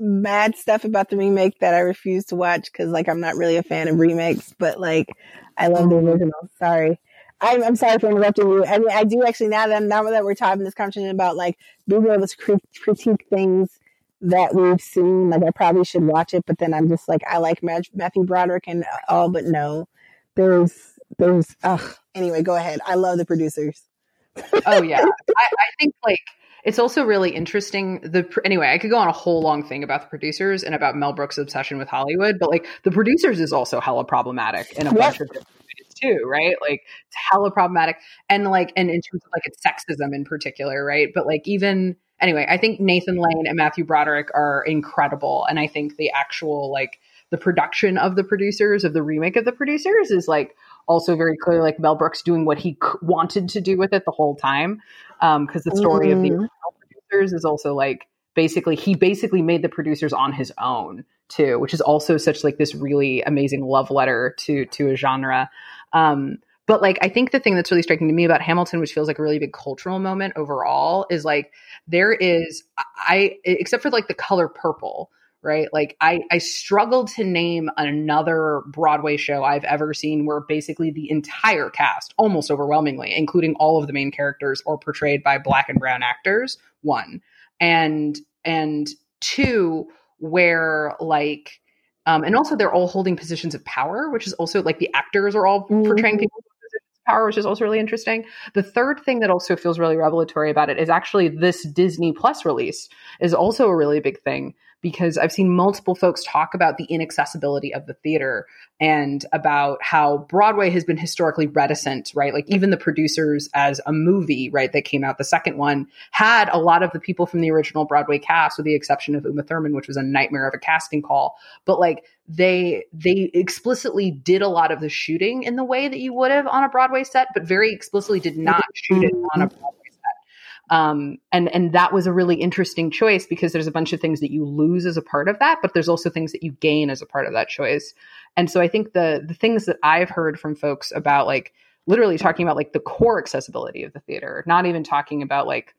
[SPEAKER 1] mad stuff about the remake that I refuse to watch because like I'm not really a fan of remakes, but like I love the original. Sorry. I'm, I'm sorry for interrupting you. I mean, I do actually now that now that we're talking this conversation about like being able to critique things that we've seen, like I probably should watch it, but then I'm just like I like Matthew Broderick and all, but no, there's there's ugh. Anyway, go ahead. I love the producers.
[SPEAKER 3] oh yeah, *laughs* I, I think like it's also really interesting. The anyway, I could go on a whole long thing about the producers and about Mel Brooks' obsession with Hollywood, but like the producers is also hella problematic in a
[SPEAKER 1] Yep.
[SPEAKER 3] bunch of too, right? Like it's hella problematic, and like and in terms of like its sexism in particular, right? But like even anyway, I think Nathan Lane and Matthew Broderick are incredible, and I think the actual like the production of the producers of the remake of the producers is like also very clearly like Mel Brooks doing what he c- wanted to do with it the whole time. Because the story of the
[SPEAKER 1] Mhm.
[SPEAKER 3] producers is also like basically he basically made the producers on his own too, which is also such like this really amazing love letter to to a genre. Um, but like I think the thing that's really striking to me about Hamilton, which feels like a really big cultural moment overall, is like there is I except for like the color purple right? Like I I struggle to name another Broadway show I've ever seen where basically the entire cast, almost overwhelmingly, including all of the main characters, are portrayed by black and brown actors. One and and two, where like um, and also they're all holding positions of power, which is also like the actors are all portraying
[SPEAKER 1] Mhm.
[SPEAKER 3] people in positions of power, which is also really interesting. The third thing that also feels really revelatory about it is actually this Disney Plus release is also a really big thing because I've seen multiple folks talk about the inaccessibility of the theater and about how Broadway has been historically reticent, right? Like even the producers as a movie, right, that came out, the second one had a lot of the people from the original Broadway cast, with the exception of Uma Thurman, which was a nightmare of a casting call. But like they they explicitly did a lot of the shooting in the way that you would have on a Broadway set, but very explicitly did not shoot it on a Broadway. Um, and and that was a really interesting choice because there's a bunch of things that you lose as a part of that, but there's also things that you gain as a part of that choice. And so I think the the things that I've heard from folks about like literally talking about like the core accessibility of the theater, not even talking about like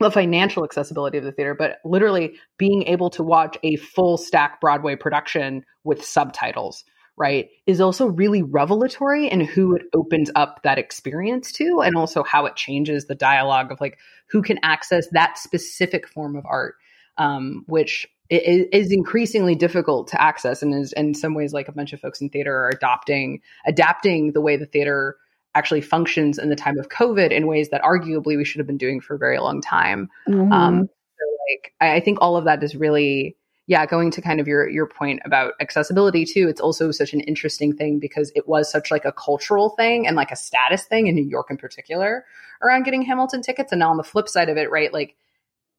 [SPEAKER 3] the financial accessibility of the theater, but literally being able to watch a full stack Broadway production with subtitles, right, is also really revelatory in who it opens up that experience to and also how it changes the dialogue of like who can access that specific form of art, um, which is increasingly difficult to access and is in some ways like a bunch of folks in theater are adopting, adapting the way the theater actually functions in the time of COVID in ways that arguably we should have been doing for a very long time.
[SPEAKER 1] Mhm.
[SPEAKER 3] Um, so like I, I think all of that is really, yeah, going to kind of your your point about accessibility too. It's also such an interesting thing because it was such like a cultural thing and like a status thing in New York in particular around getting Hamilton tickets. And now on the flip side of it, right, like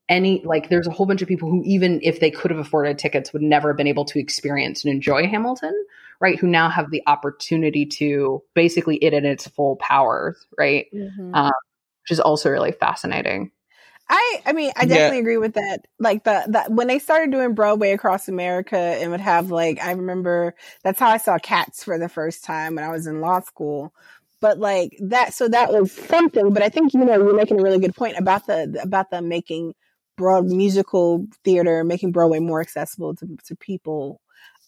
[SPEAKER 3] any like there's a whole bunch of people who even if they could have afforded tickets would never have been able to experience and enjoy Hamilton, right? Who now have the opportunity to basically it in its full powers, right?
[SPEAKER 1] Mhm.
[SPEAKER 3] Um, which is also really fascinating.
[SPEAKER 1] I I mean I
[SPEAKER 2] Yeah.
[SPEAKER 1] definitely agree with that. Like the that when they started doing Broadway across America and would have like I remember that's how I saw Cats for the first time when I was in law school. But like that so that was something. But I think you know you're making a really good point about the about them making broad musical theater, making Broadway more accessible to to people.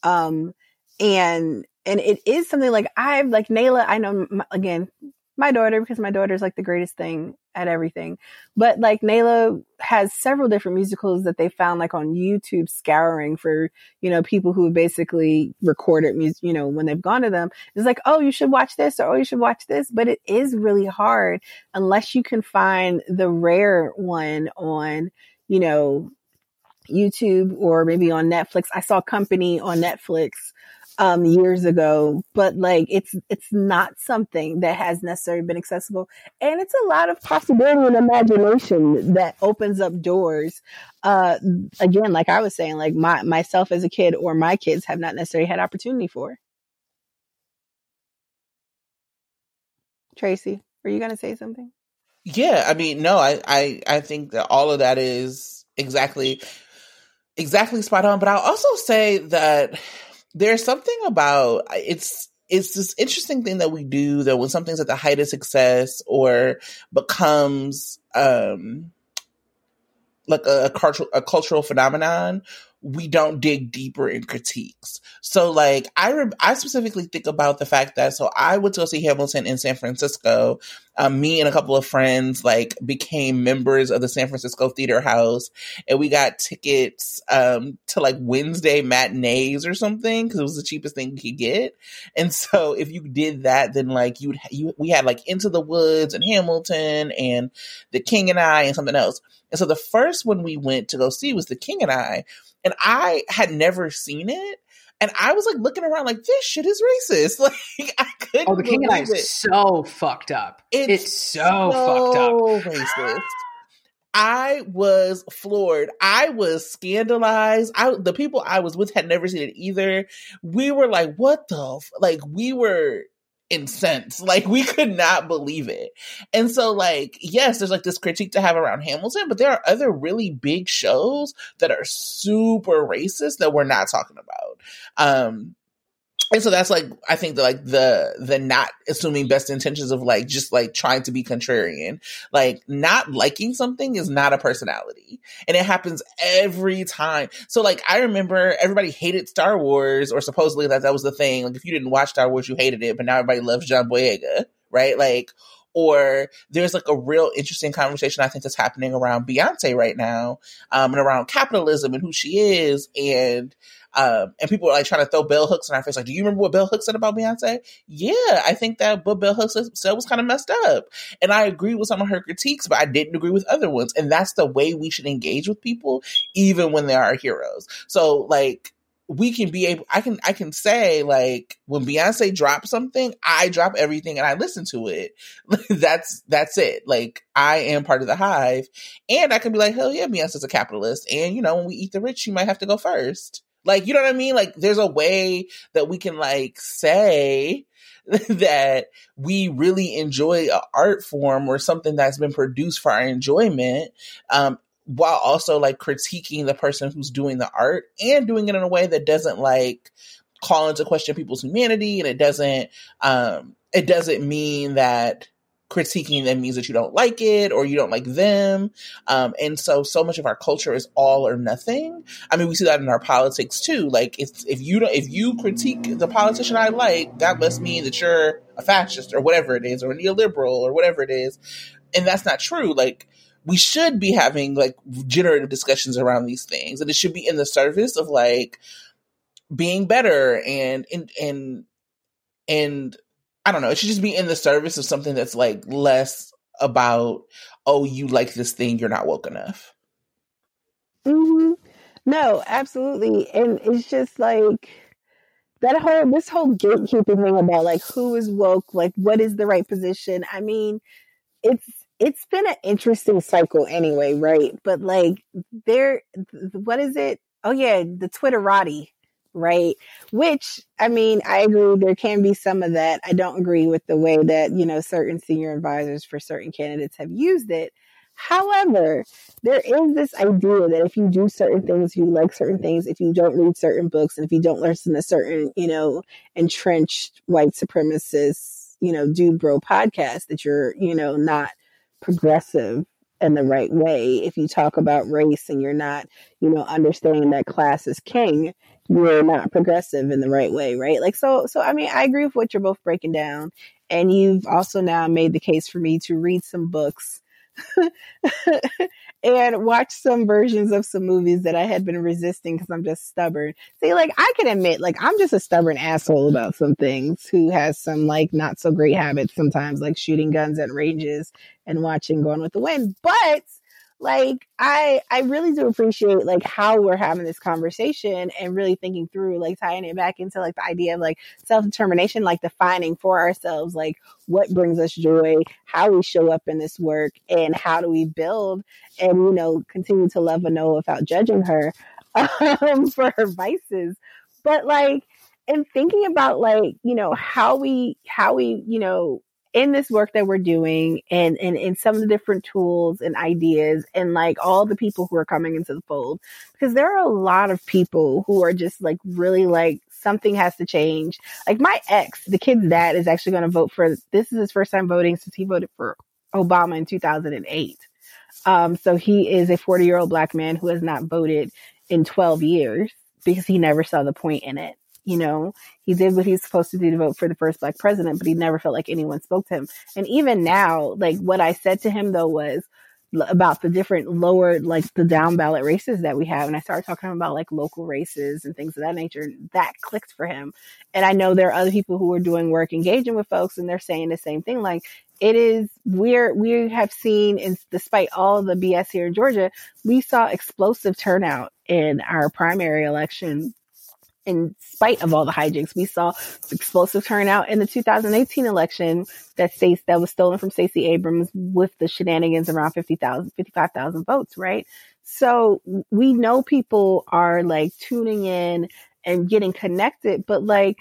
[SPEAKER 1] Um and and it is something like I've like Nayla, I know again my daughter because my daughter's like the greatest thing at everything. But like Nayla has several different musicals that they found like on YouTube scouring for, you know, people who basically recorded music, you know, when they've gone to them. It's like, oh, you should watch this or oh, you should watch this. But it is really hard unless you can find the rare one on, you know, YouTube or maybe on Netflix. I saw Company on Netflix um, years ago, but like it's it's not something that has necessarily been accessible, and it's a lot of possibility and imagination that opens up doors. Uh, again, like I was saying, like my myself as a kid or my kids have not necessarily had opportunity for. Tracey, were you to say something?
[SPEAKER 2] Yeah, I mean, no, I, I, I think that all of that is exactly, exactly spot on. But I'll also say that there's something about it's it's this interesting thing that we do that when something's at the height of success or becomes um like a, a cultural a cultural phenomenon we don't dig deeper in critiques. So like I re- I specifically think about the fact that so I went to go see Hamilton in San Francisco. Um, me and a couple of friends like became members of the San Francisco Theater House, and we got tickets um, to like Wednesday matinees or something because it was the cheapest thing you could get. And so if you did that, then like you would you we had like Into the Woods and Hamilton and The King and I and something else. And so the first one we went to go see was The King and I and I had never seen it. And I was like looking around like this shit is racist. *laughs* Like I couldn't.
[SPEAKER 3] Oh, the King and I is so fucked up. It's, it's so, so, fucked up.
[SPEAKER 2] Racist. I was floored. I was scandalized. I the people I was with had never seen it either. We were like, "What the?" F-? Like we were incensed. Like we could not believe it. And so like, yes, there's like this critique to have around Hamilton, but there are other really big shows that are super racist that we're not talking about. Um and so that's like I think the like the the not assuming best intentions of like just like trying to be contrarian. Like not liking something is not a personality. And it happens every time. So like I remember everybody hated Star Wars or supposedly that that was the thing. Like if you didn't watch Star Wars you hated it, but now everybody loves John Boyega, right? Like or there's like a real interesting conversation I think that's happening around Beyonce right now, um, and around capitalism and who she is, and um, and people are like trying to throw bell hooks in our face. Like, do you remember what Bell Hooks said about Beyonce? Yeah, I think that what Bell Hooks said was kind of messed up. And I agree with some of her critiques, but I didn't agree with other ones. And that's the way we should engage with people, even when they are heroes. So like, we can be able I can I can say like when Beyonce drops something, I drop everything and I listen to it. *laughs* that's that's it. Like I am part of the hive. And I can be like, hell yeah, Beyonce's a capitalist. And you know, when we eat the rich, she might have to go first. Like, you know what I mean? Like, there's a way that we can like say *laughs* that we really enjoy an art form or something that's been produced for our enjoyment. Um, while also like critiquing the person who's doing the art and doing it in a way that doesn't like call into question people's humanity and it doesn't um it doesn't mean that critiquing them means that you don't like it or you don't like them. Um, and so, so much of our culture is all or nothing. I mean, we see that in our politics too. Like, if, if you don't, if you critique the politician I like, that must mean that you're a fascist or whatever it is, or a neoliberal or whatever it is. And that's not true. Like, we should be having like generative discussions around these things and it should be in the service of like being better and, and, and, and I don't know. It should just be in the service of something that's like less about, oh, you like this thing, you're not woke enough.
[SPEAKER 1] Mm-hmm. No, absolutely. And it's just like that whole this whole gatekeeping thing about like who is woke, like what is the right position. I mean, it's it's been an interesting cycle anyway, right? But like there what is it? Oh yeah, the Twitterati right? Which, I mean, I agree there can be some of that. I don't agree with the way that, you know, certain senior advisors for certain candidates have used it. However, there is this idea that if you do certain things, you like certain things, if you don't read certain books, and if you don't listen to certain, you know, entrenched white supremacists, you know, dude bro podcast, that you're, you know, not progressive in the right way. If you talk about race and you're not, you know, understanding that class is king, you're not progressive in the right way, right? Like, so, so, I mean, I agree with what you're both breaking down. And you've also now made the case for me to read some books *laughs* and watch some versions of some movies that I had been resisting because I'm just stubborn. See, like I can admit, like I'm just a stubborn asshole about some things who has some like not so great habits sometimes, like shooting guns at ranges and watching Gone with the Wind. But like I I really do appreciate like how we're having this conversation and really thinking through like tying it back into like the idea of like self-determination, like defining for ourselves like what brings us joy, how we show up in this work and how do we build and you know continue to love Anoa without judging her *laughs* um, for her vices. But like and thinking about like, you know, how we how we, you know, in this work that we're doing and, and, and some of the different tools and ideas and like all the people who are coming into the fold. Because there are a lot of people who are just like really like something has to change. Like my ex, the kid's dad is actually going to vote for, this is his first time voting since he voted for Obama in 2008. Um, so he is a 40 year old black man who has not voted in 12 years because he never saw the point in it. You know, he did what he's supposed to do to vote for the first black president, but he never felt like anyone spoke to him. And even now, like what I said to him though was about the different lower, like the down ballot races that we have. And I started talking about like local races and things of that nature. That clicked for him. And I know there are other people who are doing work engaging with folks and they're saying the same thing. Like it is, we're, we have seen, in, despite all the BS here in Georgia, we saw explosive turnout in our primary election in spite of all the hijinks, we saw explosive turnout in the 2018 election that states that was stolen from Stacey Abrams with the shenanigans around 50,000, 55,000 votes, right? So we know people are like tuning in and getting connected, but like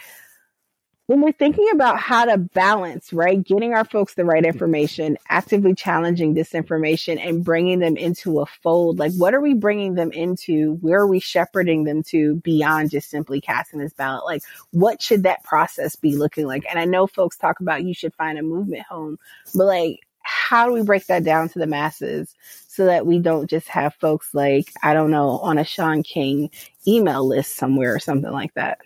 [SPEAKER 1] when we're thinking about how to balance, right, getting our folks the right information, actively challenging disinformation and bringing them into a fold, like what are we bringing them into? Where are we shepherding them to beyond just simply casting this ballot? Like what should that process be looking like? And I know folks talk about you should find a movement home, but like, how do we break that down to the masses so that we don't just have folks like, I don't know, on a Shaun King email list somewhere or something like that?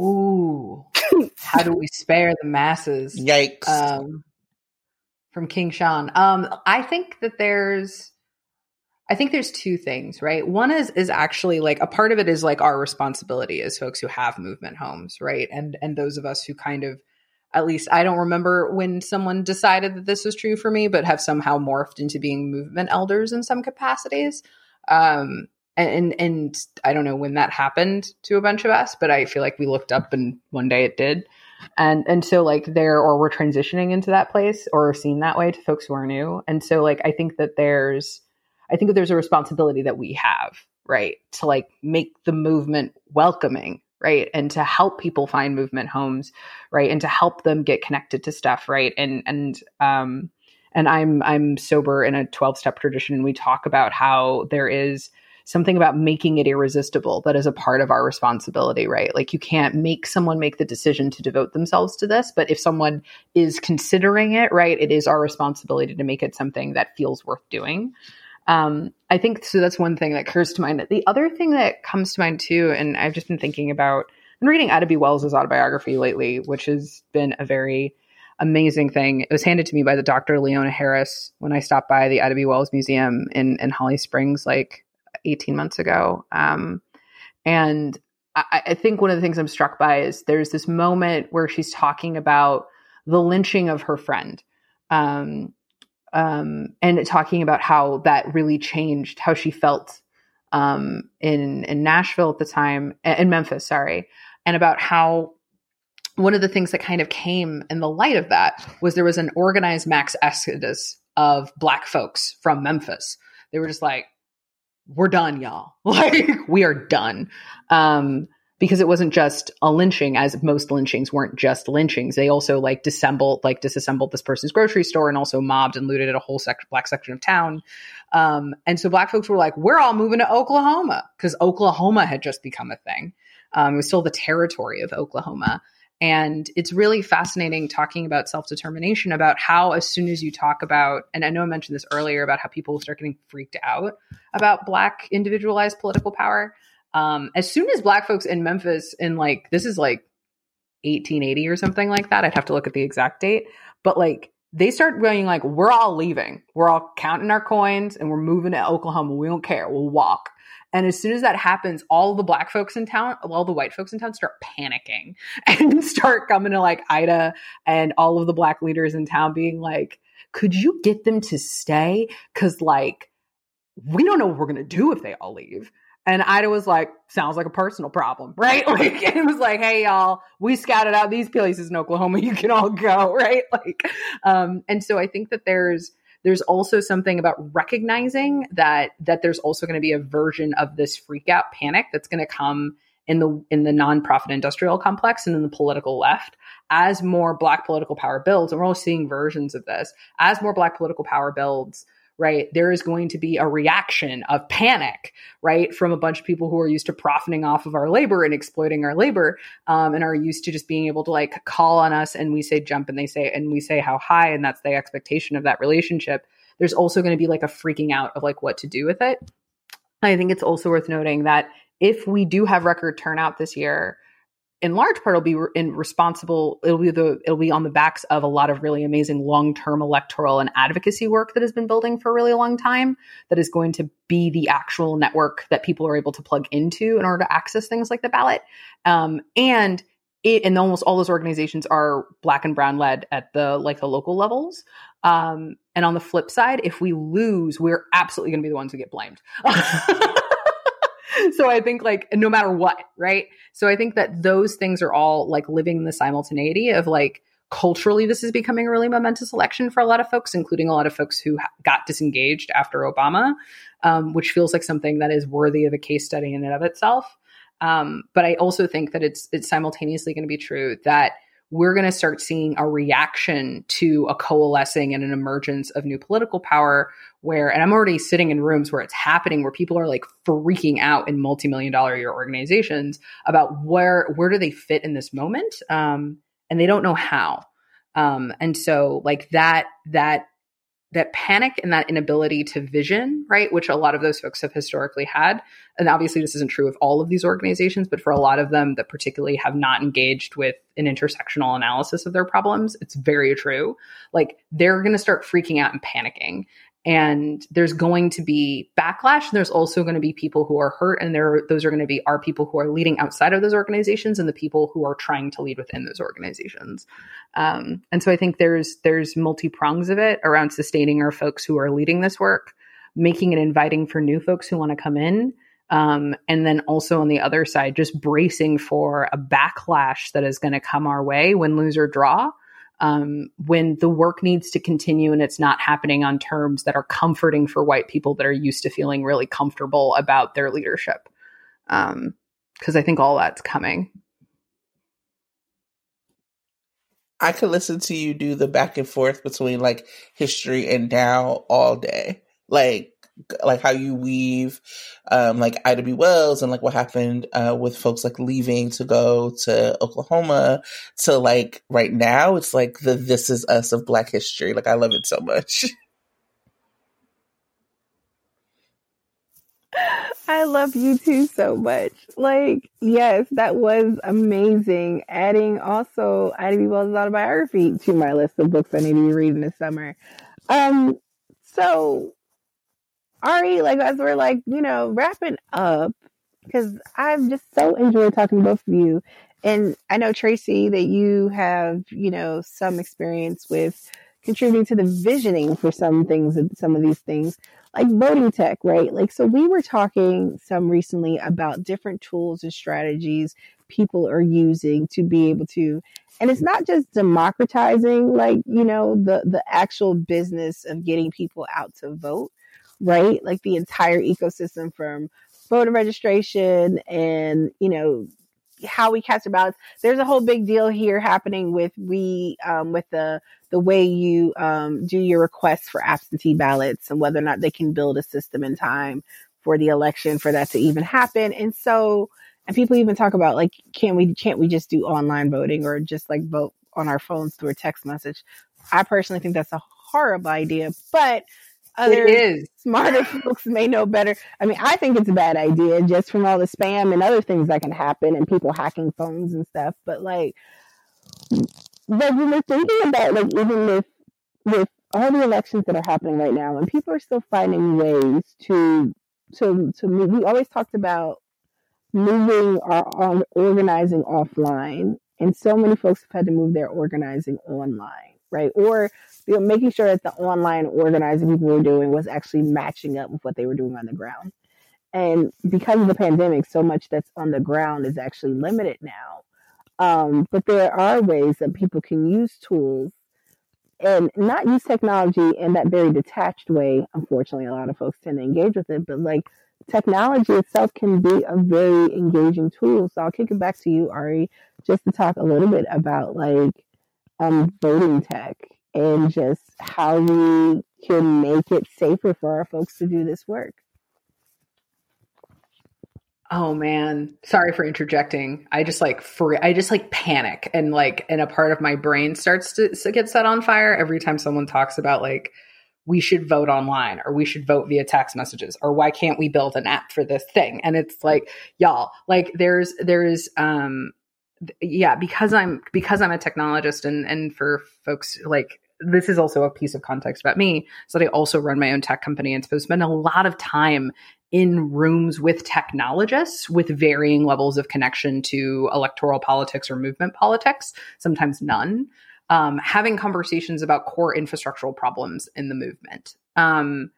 [SPEAKER 3] Ooh, *laughs* how do we spare the masses?
[SPEAKER 4] Yikes!
[SPEAKER 3] Um, from King Shaun. Um, I think that there's, I think there's two things, right? One is is actually like a part of it is like our responsibility as folks who have movement homes, right? And and those of us who kind of, at least I don't remember when someone decided that this was true for me, but have somehow morphed into being movement elders in some capacities. Um, and and I don't know when that happened to a bunch of us, but I feel like we looked up and one day it did. And and so like there or we're transitioning into that place or seen that way to folks who are new. And so like I think that there's I think that there's a responsibility that we have, right? To like make the movement welcoming, right? And to help people find movement homes, right? And to help them get connected to stuff, right? And and um and I'm I'm sober in a 12 step tradition and we talk about how there is something about making it irresistible that is a part of our responsibility, right? Like you can't make someone make the decision to devote themselves to this, but if someone is considering it, right, it is our responsibility to make it something that feels worth doing. Um, I think so. That's one thing that occurs to mind. The other thing that comes to mind too, and I've just been thinking about, I'm reading Ida B. Wells' autobiography lately, which has been a very amazing thing. It was handed to me by the Dr. Leona Harris when I stopped by the Ida B. Wells Museum in, in Holly Springs like 18 months ago. Um, and I, I think one of the things I'm struck by is there's this moment where she's talking about the lynching of her friend. Um, um, and talking about how that really changed how she felt um, in in Nashville at the time, in Memphis, sorry, and about how one of the things that kind of came in the light of that was there was an organized max exodus of black folks from Memphis. They were just like, we're done, y'all. *laughs* Like we are done. Um, because it wasn't just a lynching, as most lynchings weren't just lynchings. They also like disassembled, like disassembled this person's grocery store and also mobbed and looted a whole black section of town. Um, and so black folks were like, we're all moving to Oklahoma because Oklahoma had just become a thing. Um, it was still the territory of Oklahoma. And it's really fascinating talking about self determination, about how, as soon as you talk about, and I know I mentioned this earlier about how people start getting freaked out about Black individualized political power. Um, as soon as Black folks in Memphis, in like, this is like 1880 or something like that, I'd have to look at the exact date, but like, they start going like, we're all leaving. We're all counting our coins and we're moving to Oklahoma. We don't care. We'll walk. And as soon as that happens, all the black folks in town, all the white folks in town start panicking *laughs* and start coming to like Ida and all of the black leaders in town being like, could you get them to stay? Cause like, we don't know what we're going to do if they all leave. And Ida was like, sounds like a personal problem, *laughs* right? Like, it was like, hey, y'all, we scouted out these places in Oklahoma. You can all go, *laughs* right? Like, um, and so I think that there's, there's also something about recognizing that, that there's also going to be a version of this freak out panic that's going to come in the, in the nonprofit industrial complex and in the political left as more black political power builds. And we're all seeing versions of this as more black political power builds right, there is going to be a reaction of panic, right, from a bunch of people who are used to profiting off of our labor and exploiting our labor um, and are used to just being able to like call on us and we say jump and they say, and we say how high, and that's the expectation of that relationship. There's also going to be like a freaking out of like what to do with it. I think it's also worth noting that if we do have record turnout this year, in large part, it'll be in responsible. It'll be the it'll be on the backs of a lot of really amazing long term electoral and advocacy work that has been building for a really long time. That is going to be the actual network that people are able to plug into in order to access things like the ballot. Um, and it, and almost all those organizations are black and brown led at the like the local levels. Um, and on the flip side, if we lose, we're absolutely going to be the ones who get blamed. *laughs* *laughs* *laughs* so I think like no matter what, right? So I think that those things are all like living in the simultaneity of like culturally this is becoming a really momentous election for a lot of folks, including a lot of folks who got disengaged after Obama, um, which feels like something that is worthy of a case study in and of itself. Um, but I also think that it's it's simultaneously going to be true that we're going to start seeing a reaction to a coalescing and an emergence of new political power where and i'm already sitting in rooms where it's happening where people are like freaking out in multi-million dollar year organizations about where where do they fit in this moment um, and they don't know how. Um, and so like that that that panic and that inability to vision, right? Which a lot of those folks have historically had. And obviously, this isn't true of all of these organizations, but for a lot of them that particularly have not engaged with an intersectional analysis of their problems, it's very true. Like they're going to start freaking out and panicking and there's going to be backlash. And there's also going to be people who are hurt and there those are going to be our people who are leading outside of those organizations and the people who are trying to lead within those organizations. Um, and so i think there's there's multi prongs of it around sustaining our folks who are leading this work making it inviting for new folks who want to come in um, and then also on the other side just bracing for a backlash that is going to come our way when loser draw um, when the work needs to continue and it's not happening on terms that are comforting for white people that are used to feeling really comfortable about their leadership. Because um, I think all that's coming.
[SPEAKER 4] I could listen to you do the back and forth between like history and now all day. Like like how you weave um, like Ida B. Wells and like what happened uh, with folks like leaving to go to Oklahoma to like right now it's like the this is us of black history. Like I love it so much. *laughs*
[SPEAKER 1] I love you too so much. Like, yes, that was amazing. Adding also Ida B. Wells' autobiography to my list of books I need to be reading this summer. Um, so Ari, like as we're like, you know, wrapping up, because I've just so enjoyed talking to both of you. And I know Tracey that you have, you know, some experience with contributing to the visioning for some things some of these things, like voting tech, right? Like so we were talking some recently about different tools and strategies people are using to be able to and it's not just democratizing like, you know, the the actual business of getting people out to vote right? Like the entire ecosystem from voter registration and, you know, how we cast our ballots. There's a whole big deal here happening with we um, with the the way you um, do your requests for absentee ballots and whether or not they can build a system in time for the election for that to even happen. And so, and people even talk about like, can we can't we just do online voting or just like vote on our phones through a text message? I personally think that's a horrible idea, but other it is. smarter *laughs* folks may know better. I mean, I think it's a bad idea just from all the spam and other things that can happen and people hacking phones and stuff. But like, but when we're thinking about like even with with all the elections that are happening right now, and people are still finding ways to to to move. We always talked about moving our, our organizing offline, and so many folks have had to move their organizing online right? Or you know, making sure that the online organizing people were doing was actually matching up with what they were doing on the ground. And because of the pandemic, so much that's on the ground is actually limited now. Um, but there are ways that people can use tools and not use technology in that very detached way. Unfortunately, a lot of folks tend to engage with it, but like technology itself can be a very engaging tool. So I'll kick it back to you, Ari, just to talk a little bit about like um, voting tech and just how we can make it safer for our folks to do this work.
[SPEAKER 3] Oh man, sorry for interjecting. I just like free, I just like panic and like, and a part of my brain starts to, to get set on fire every time someone talks about like, we should vote online or we should vote via text messages or why can't we build an app for this thing? And it's like, y'all, like there's, there's, um, yeah, because I'm, because I'm a technologist and, and for folks like this is also a piece of context about me so that I also run my own tech company and so spend a lot of time in rooms with technologists with varying levels of connection to electoral politics or movement politics, sometimes none, um, having conversations about core infrastructural problems in the movement. Um,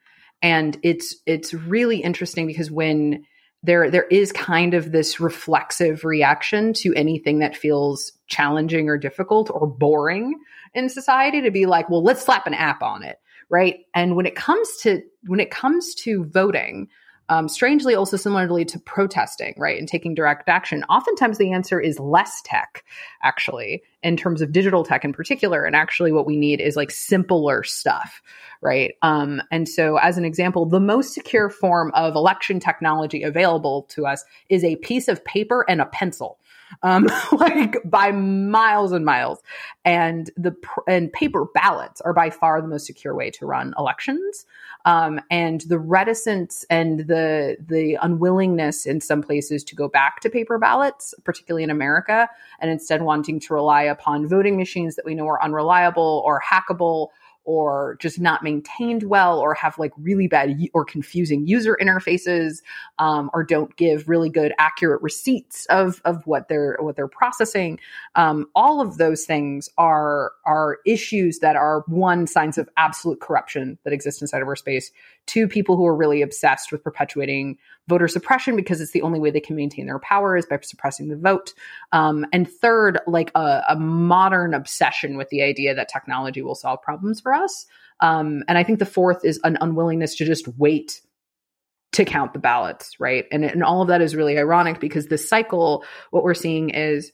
[SPEAKER 3] and it's it's really interesting because when there there is kind of this reflexive reaction to anything that feels challenging or difficult or boring in society to be like, well, let's slap an app on it, right? And when it comes to when it comes to voting, um, strangely, also similarly to protesting, right, and taking direct action, oftentimes the answer is less tech, actually, in terms of digital tech in particular. And actually, what we need is like simpler stuff, right? Um, and so, as an example, the most secure form of election technology available to us is a piece of paper and a pencil um, *laughs* like by miles and miles. And the and paper ballots are by far the most secure way to run elections. Um, and the reticence and the the unwillingness in some places to go back to paper ballots, particularly in America, and instead wanting to rely upon voting machines that we know are unreliable or hackable or just not maintained well or have like really bad or confusing user interfaces um, or don't give really good accurate receipts of of what they're what they're processing um, all of those things are are issues that are one signs of absolute corruption that exist inside of two people who are really obsessed with perpetuating voter suppression because it's the only way they can maintain their power is by suppressing the vote. Um, and third, like a, a, modern obsession with the idea that technology will solve problems for us. Um, and I think the fourth is an unwillingness to just wait to count the ballots, right? And, and all of that is really ironic because this cycle, what we're seeing is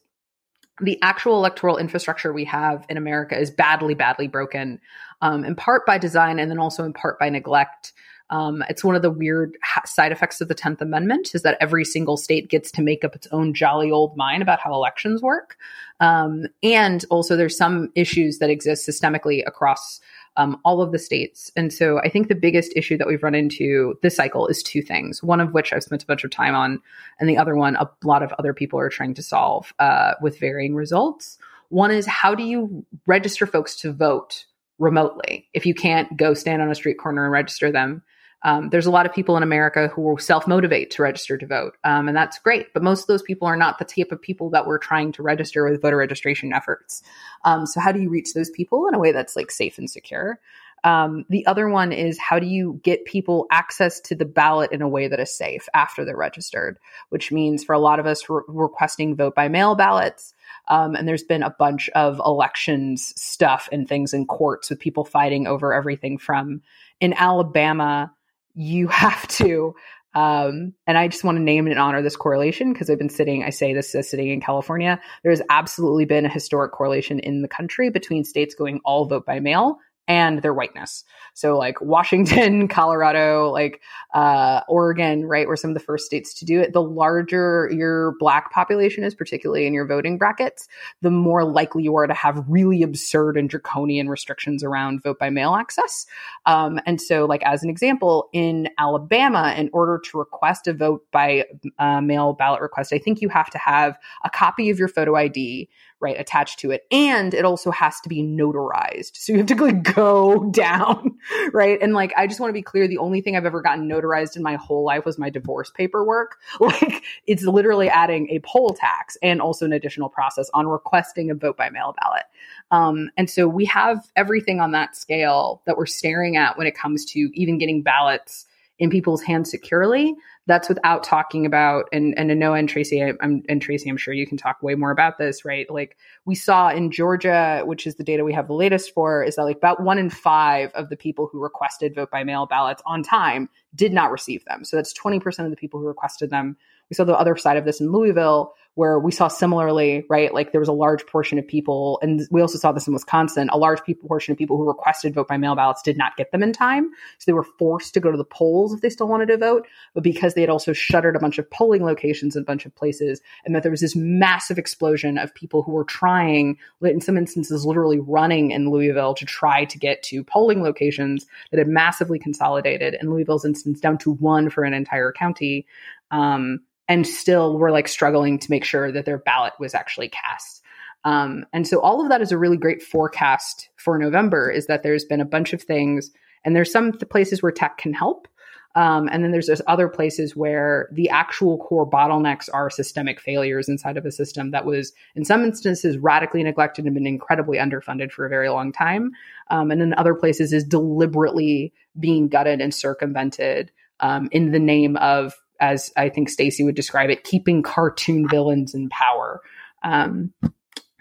[SPEAKER 3] the actual electoral infrastructure we have in America is badly, badly broken, um, in part by design and then also in part by neglect. Um, it's one of the weird ha- side effects of the 10th Amendment is that every single state gets to make up its own jolly old mind about how elections work. Um, and also, there's some issues that exist systemically across um, all of the states. And so I think the biggest issue that we've run into this cycle is two things, one of which I've spent a bunch of time on, and the other one a lot of other people are trying to solve uh, with varying results. One is how do you register folks to vote remotely if you can't go stand on a street corner and register them? Um, there's a lot of people in America who will self motivate to register to vote, um, and that's great. But most of those people are not the type of people that we're trying to register with voter registration efforts. Um, so, how do you reach those people in a way that's like safe and secure? Um, the other one is how do you get people access to the ballot in a way that is safe after they're registered, which means for a lot of us re- requesting vote by mail ballots. Um, and there's been a bunch of elections stuff and things in courts with people fighting over everything from in Alabama you have to um, and I just want to name and honor this correlation because I've been sitting, I say this as sitting in California. There has absolutely been a historic correlation in the country between states going all vote by mail and their whiteness. So like Washington, *laughs* Colorado, like uh, Oregon, right, were some of the first states to do it. The larger your black population is, particularly in your voting brackets, the more likely you are to have really absurd and draconian restrictions around vote by mail access. Um, and so, like as an example, in Alabama, in order to request a vote by uh, mail ballot request, I think you have to have a copy of your photo ID right attached to it. And it also has to be notarized. So you have to like go *laughs* down right? And like i just want to be clear the only thing i've ever gotten notarized in my whole life was my divorce paperwork. *laughs* Like it's literally adding a poll tax and also an additional process on requesting a vote by mail ballot. Um, and so we have everything on that scale that we're staring at when it comes to even getting ballots in people's hands securely that's without talking about and and Anoa and Tracey I'm and Tracey I'm sure you can talk way more about this right? Like we saw in Georgia which is the data we have the latest for is that like about 1 in 5 of the people who requested vote by mail ballots on time did not receive them. So that's 20% of the people who requested them. We saw the other side of this in Louisville where we saw similarly, right? Like there was a large portion of people, and we also saw this in Wisconsin, a large portion of people who requested vote by mail ballots did not get them in time. So they were forced to go to the polls if they still wanted to vote. But because they had also shuttered a bunch of polling locations in a bunch of places, and that there was this massive explosion of people who were trying, in some instances, literally running in Louisville to try to get to polling locations that had massively consolidated, in Louisville's instance, down to one for an entire county. Um, and still were like struggling to make sure that their ballot was actually cast. Um, and so all of that is a really great forecast for November is that there's been a bunch of things and there's some places where tech can help. Um, and then there's other places where the actual core bottlenecks are systemic failures inside of a system that was, in some instances, radically neglected and been incredibly underfunded for a very long time. Um, and in other places is deliberately being gutted and circumvented um, in the name of as I think Stacey would describe it, keeping cartoon villains in power. Um,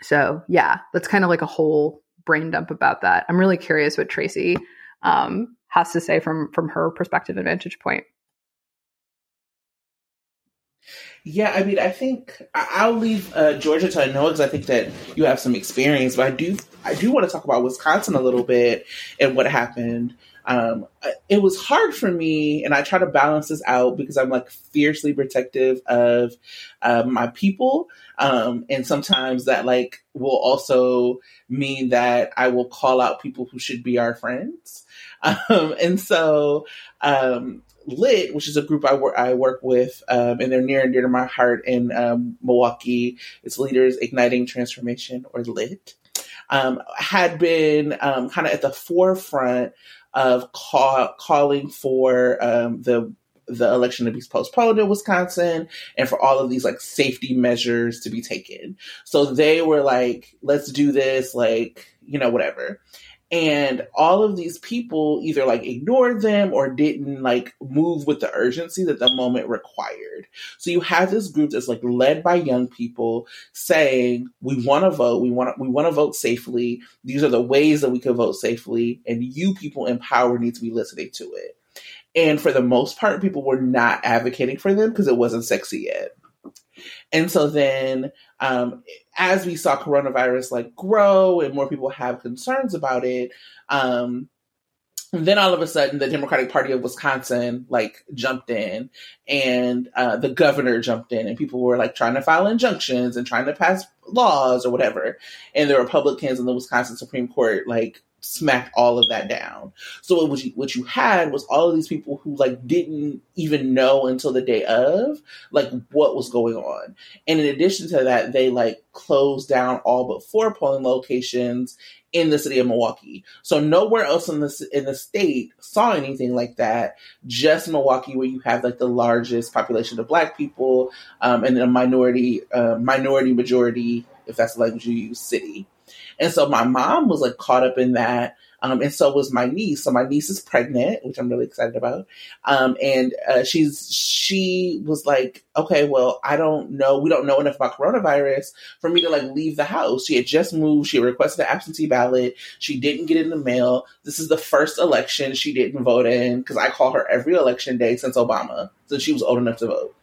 [SPEAKER 3] so yeah, that's kind of like a whole brain dump about that. I'm really curious what Tracey um, has to say from from her perspective and vantage point.
[SPEAKER 2] Yeah, I mean, I think I'll leave uh, Georgia to Anoa because I think that you have some experience, but I do I do want to talk about Wisconsin a little bit and what happened um, it was hard for me, and I try to balance this out because I'm like fiercely protective of uh, my people, um, and sometimes that like will also mean that I will call out people who should be our friends, *laughs* um, and so. Um, Lit, which is a group I work I work with, um, and they're near and dear to my heart in um, Milwaukee. It's Leaders Igniting Transformation, or Lit, um, had been um, kind of at the forefront of call, calling for um, the the election to be postponed in Wisconsin and for all of these like safety measures to be taken. So they were like, let's do this, like, you know, whatever and all of these people either like ignored them or didn't like move with the urgency that the moment required. So you have this group that's like led by young people saying we want to vote. We want we want to vote safely. These are the ways that we can vote safely and you people in power need to be listening to it. And for the most part people were not advocating for them because it wasn't sexy yet. And so then, um, as we saw coronavirus like grow and more people have concerns about it, um, then all of a sudden the Democratic Party of Wisconsin like jumped in and uh, the governor jumped in and people were like trying to file injunctions and trying to pass laws or whatever. And the Republicans in the Wisconsin Supreme Court like smacked all of that down. So what you what you had was all of these people who like didn't even know until the day of like what was going on. And in addition to that, they like closed down all but four polling locations in the city of Milwaukee. So nowhere else in the in the state saw anything like that. Just Milwaukee, where you have like the largest population of Black people um, and a minority uh, minority majority, if that's the language you use, city. And so my mom was like caught up in that. Um, and so was my niece. So my niece is pregnant, which I'm really excited about. Um, and uh, she's she was like, okay, well, I don't know, we don't know enough about coronavirus for me to like leave the house. She had just moved. She requested an absentee ballot. She didn't get in the mail. This is the first election she didn't vote in because I call her every election day since Obama, since she was old enough to vote.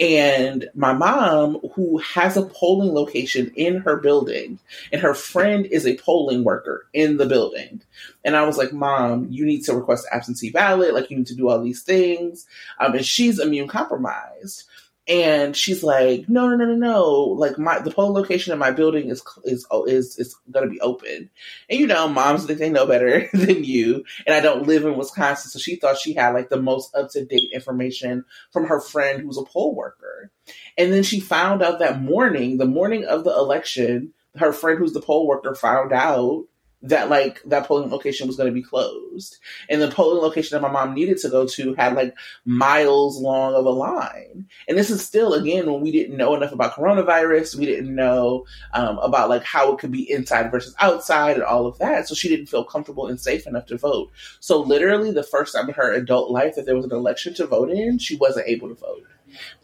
[SPEAKER 2] And my mom, who has a polling location in her building, and her friend is a polling worker in the building. And I was like, Mom, you need to request absentee ballot. Like, you need to do all these things. Um, and she's immune compromised. And she's like, no, no, no, no, no. Like my the polling location of my building is oh, is is is going to be open. And you know, moms think they know better *laughs* than you. And I don't live in Wisconsin, so she thought she had like the most up to date information from her friend who's a poll worker. And then she found out that morning, the morning of the election, her friend who's the poll worker found out that like that polling location was going to be closed. And the polling location that my mom needed to go to had like miles long of a line. And this is still again when we didn't know enough about coronavirus we didn't know um, about like how it could be inside versus outside and all of that. So she didn't feel comfortable and safe enough to vote. So literally the first time in her adult life that there was an election to vote in she wasn't able to vote.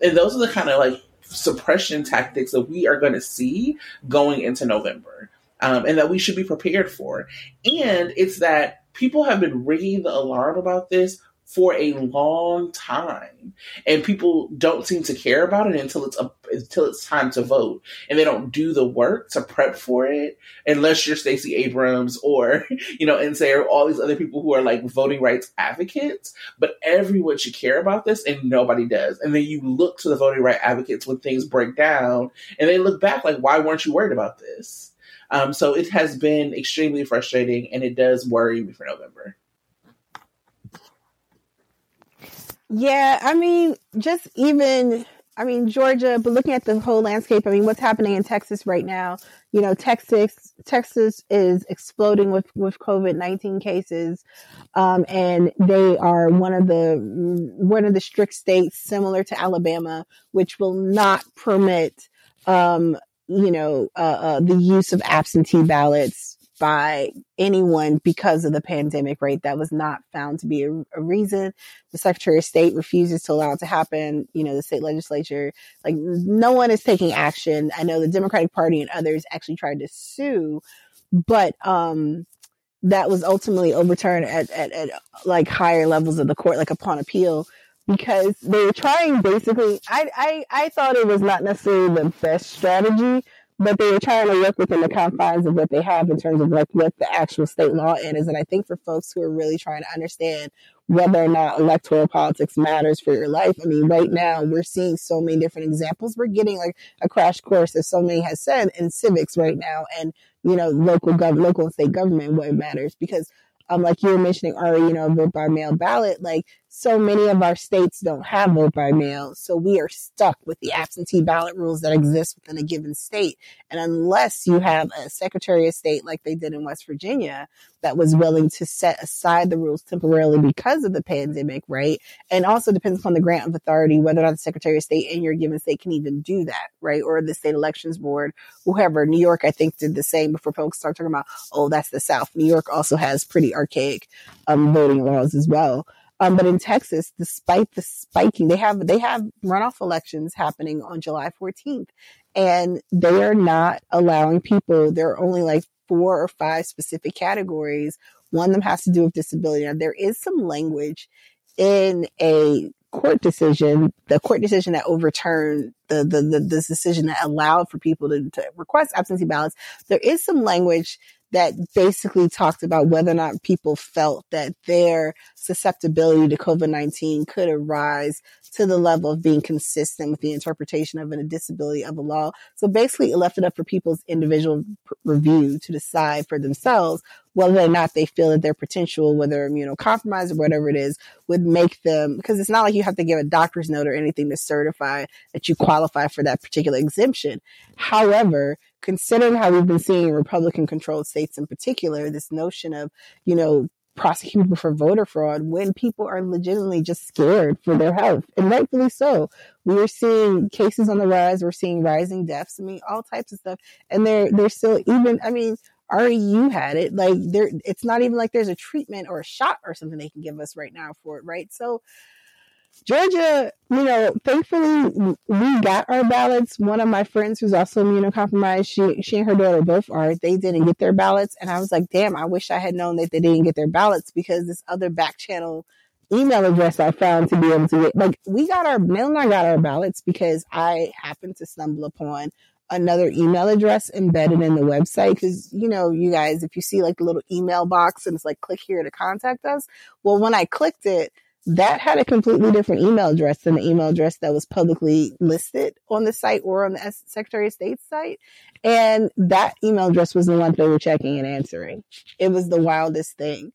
[SPEAKER 2] And those are the kind of like suppression tactics that we are going to see going into november um, and that we should be prepared for. And it's that people have been ringing the alarm about this for a long time, and people don't seem to care about it until it's a, until it's time to vote, and they don't do the work to prep for it unless you're Stacey Abrams or *laughs* you know, and say all these other people who are like voting rights advocates. But everyone should care about this, and nobody does. And then you look to the voting rights advocates when things break down, and they look back like, why weren't you worried about this? Um, so it has been extremely frustrating, and it does worry me for November.
[SPEAKER 1] Yeah, I mean, just even, I mean, Georgia, but looking at the whole landscape, I mean, what's happening in Texas right now? You know, Texas, Texas is exploding with with COVID nineteen cases, um, and they are one of the one of the strict states similar to Alabama, which will not permit um, you know, uh, uh, the use of absentee ballots by anyone because of the pandemic, right? That was not found to be a, a, reason. The Secretary of State refuses to allow it to happen. You know, the state legislature, like no one is taking action. I know the Democratic Party and others actually tried to sue, but, um, that was ultimately overturned at, at, at like higher levels of the court, like upon appeal because they were trying basically I, I I thought it was not necessarily the best strategy, but they were trying to work within the confines of what they have in terms of like what the actual state law is. And I think for folks who are really trying to understand whether or not electoral politics matters for your life, I mean, right now we're seeing so many different examples. We're getting like a crash course, as so many has said, in civics right now, and you know, local gov, local state government, what matters because um, like you were mentioning earlier, you know, vote by mail ballot, like so many of our states don't have vote by mail. So we are stuck with the absentee ballot rules that exist within a given state. And unless you have a secretary of state like they did in West Virginia that was willing to set aside the rules temporarily because of the pandemic, right? And also depends upon the grant of authority, whether or not the secretary of state in your given state can even do that, right? Or the state elections board, whoever. New York, I think, did the same before folks start talking about, oh, that's the South. New York also has pretty archaic um, voting laws as well. Um, but in Texas, despite the spiking, they have they have runoff elections happening on July 14th, and they are not allowing people. There are only like four or five specific categories. One of them has to do with disability. Now there is some language in a court decision, the court decision that overturned the the, the this decision that allowed for people to, to request absentee ballots. There is some language that basically talked about whether or not people felt that their susceptibility to COVID-19 could arise to the level of being consistent with the interpretation of a disability of a law. So basically it left it up for people's individual p- review to decide for themselves whether or not they feel that their potential, whether immunocompromised or whatever it is, would make them, because it's not like you have to give a doctor's note or anything to certify that you qualify for that particular exemption. However, considering how we've been seeing Republican controlled states in particular, this notion of, you know, prosecute people for voter fraud when people are legitimately just scared for their health. And rightfully so. We are seeing cases on the rise. We're seeing rising deaths. I mean all types of stuff. And they're they're still even i mean REU had it. Like there it's not even like there's a treatment or a shot or something they can give us right now for it right? So Georgia, you know, thankfully we got our ballots. One of my friends who's also immunocompromised, she she and her daughter both are. They didn't get their ballots, and I was like, damn, I wish I had known that they didn't get their ballots because this other back channel email address I found to be able to get like we got our Mel and I got our ballots because I happened to stumble upon another email address embedded in the website because you know you guys if you see like the little email box and it's like click here to contact us well when i clicked it that had a completely different email address than the email address that was publicly listed on the site or on the Secretary of State's site. And that email address was the one they were checking and answering. It was the wildest thing.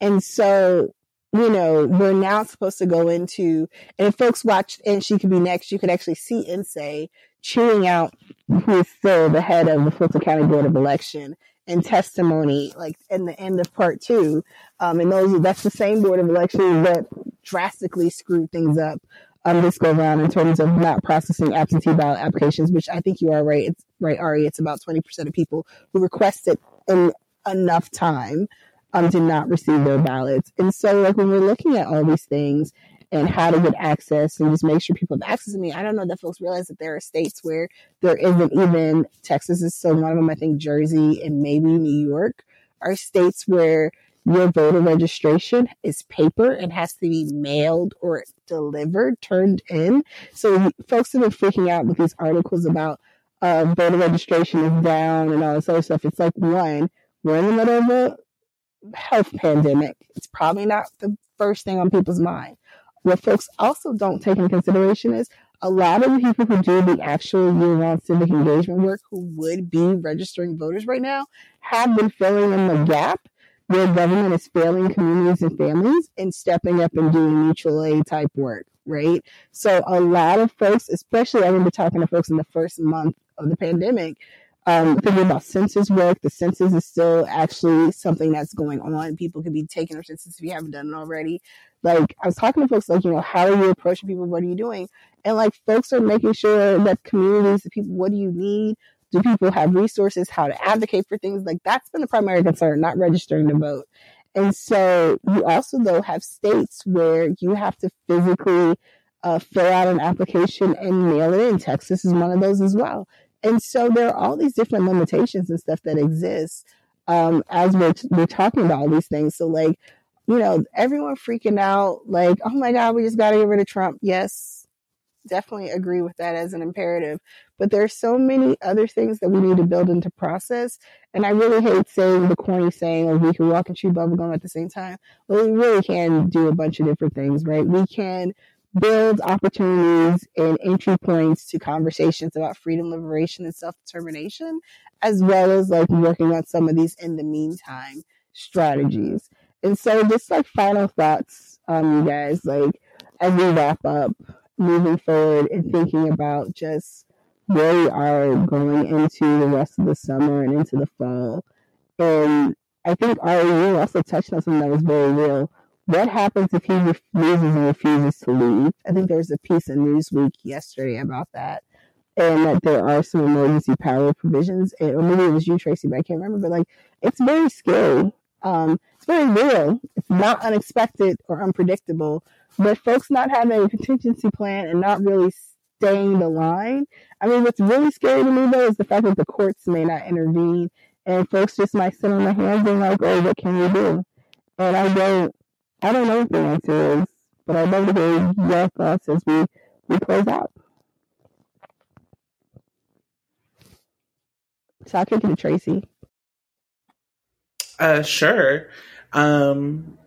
[SPEAKER 1] And so, you know, we're now supposed to go into, and if folks watched and she could be next, you could actually see Nsé chewing out who is still the head of the Fulton County Board of Election and testimony, like in the end of part two. Um, and those that's the same board of elections that drastically screwed things up um, this go around in terms of not processing absentee ballot applications, which I think you are right. It's right, Ari. It's about twenty percent of people who requested in enough time um, did not receive their ballots. And so, like when we're looking at all these things and how to get access and just make sure people have access to me. I don't know that folks realize that there are states where there isn't even Texas is still one of them. I think Jersey and maybe New York are states where your voter registration is paper and has to be mailed or delivered, turned in. So folks have been freaking out with these articles about uh, voter registration is down and all this other stuff. It's like one, we're in the middle of a health pandemic. It's probably not the first thing on people's mind. What folks also don't take into consideration is a lot of the people who do the actual year-round civic engagement work who would be registering voters right now have been filling in the gap where government is failing communities and families and stepping up and doing mutual aid type work, right? So a lot of folks, especially I remember talking to folks in the first month of the pandemic, um, thinking about census work. The census is still actually something that's going on. People could be taking their census if you haven't done it already. Like I was talking to folks like, you know, how are you approaching people? What are you doing? And like folks are making sure that communities, the people, what do you need? Do people have resources? How to advocate for things? Like that's been the primary concern, not registering to vote. And so you also though have states where you have to physically uh, fill out an application and mail it in. Texas is one of those as well. And so there are all these different limitations and stuff that exist um, as we're, we're talking about all these things. So like, you know, everyone freaking out, like, oh my God, we just got to get rid of Trump. Yes, definitely agree with that as an imperative. But there's so many other things that we need to build into process. And I really hate saying the corny saying of we can walk and chew bubblegum at the same time. Well, we really can do a bunch of different things, right? We can build opportunities and entry points to conversations about freedom, liberation, and self determination, as well as like working on some of these in the meantime strategies. And so, just like final thoughts, um, you guys, like as we wrap up, moving forward and thinking about just where we are going into the rest of the summer and into the fall. And I think Ari, you also touched on something that was very real. What happens if he refuses and refuses to leave? I think there was a piece in Newsweek yesterday about that. And that there are some emergency power provisions, or maybe it was you, Tracey, but I can't remember. But like, it's very scary. Um, it's very real. It's not unexpected or unpredictable. But folks not having a contingency plan and not really staying the line. I mean, what's really scary to me though is the fact that the courts may not intervene and folks just might sit on their hands and like, oh, what can we do? And I don't, I don't know what the answer is, but I'd love to hear your thoughts as we, we close out. So kick it to Tracey.
[SPEAKER 2] Uh, sure. Um,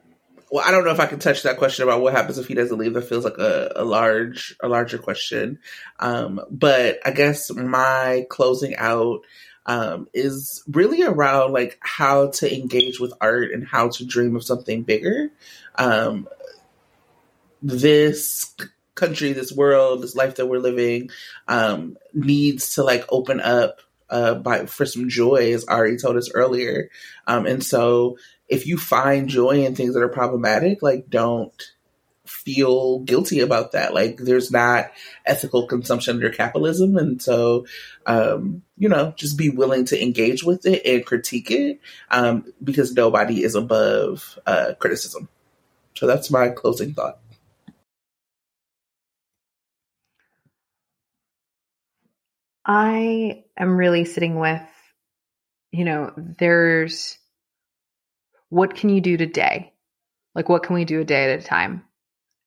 [SPEAKER 2] well, I don't know if I can touch that question about what happens if he doesn't leave. That feels like a, a large, a larger question. Um, but I guess my closing out um, is really around like how to engage with art and how to dream of something bigger. Um, this country, this world, this life that we're living um, needs to like open up uh, by for some joy, as Ari told us earlier. Um, and so if you find joy in things that are problematic, like don't feel guilty about that. Like there's not ethical consumption under capitalism. And so, um, you know, just be willing to engage with it and critique it um, because nobody is above uh, criticism. So that's my closing thought.
[SPEAKER 3] I am really sitting with, you know, there's what can you do today? Like what can we do a day at a time?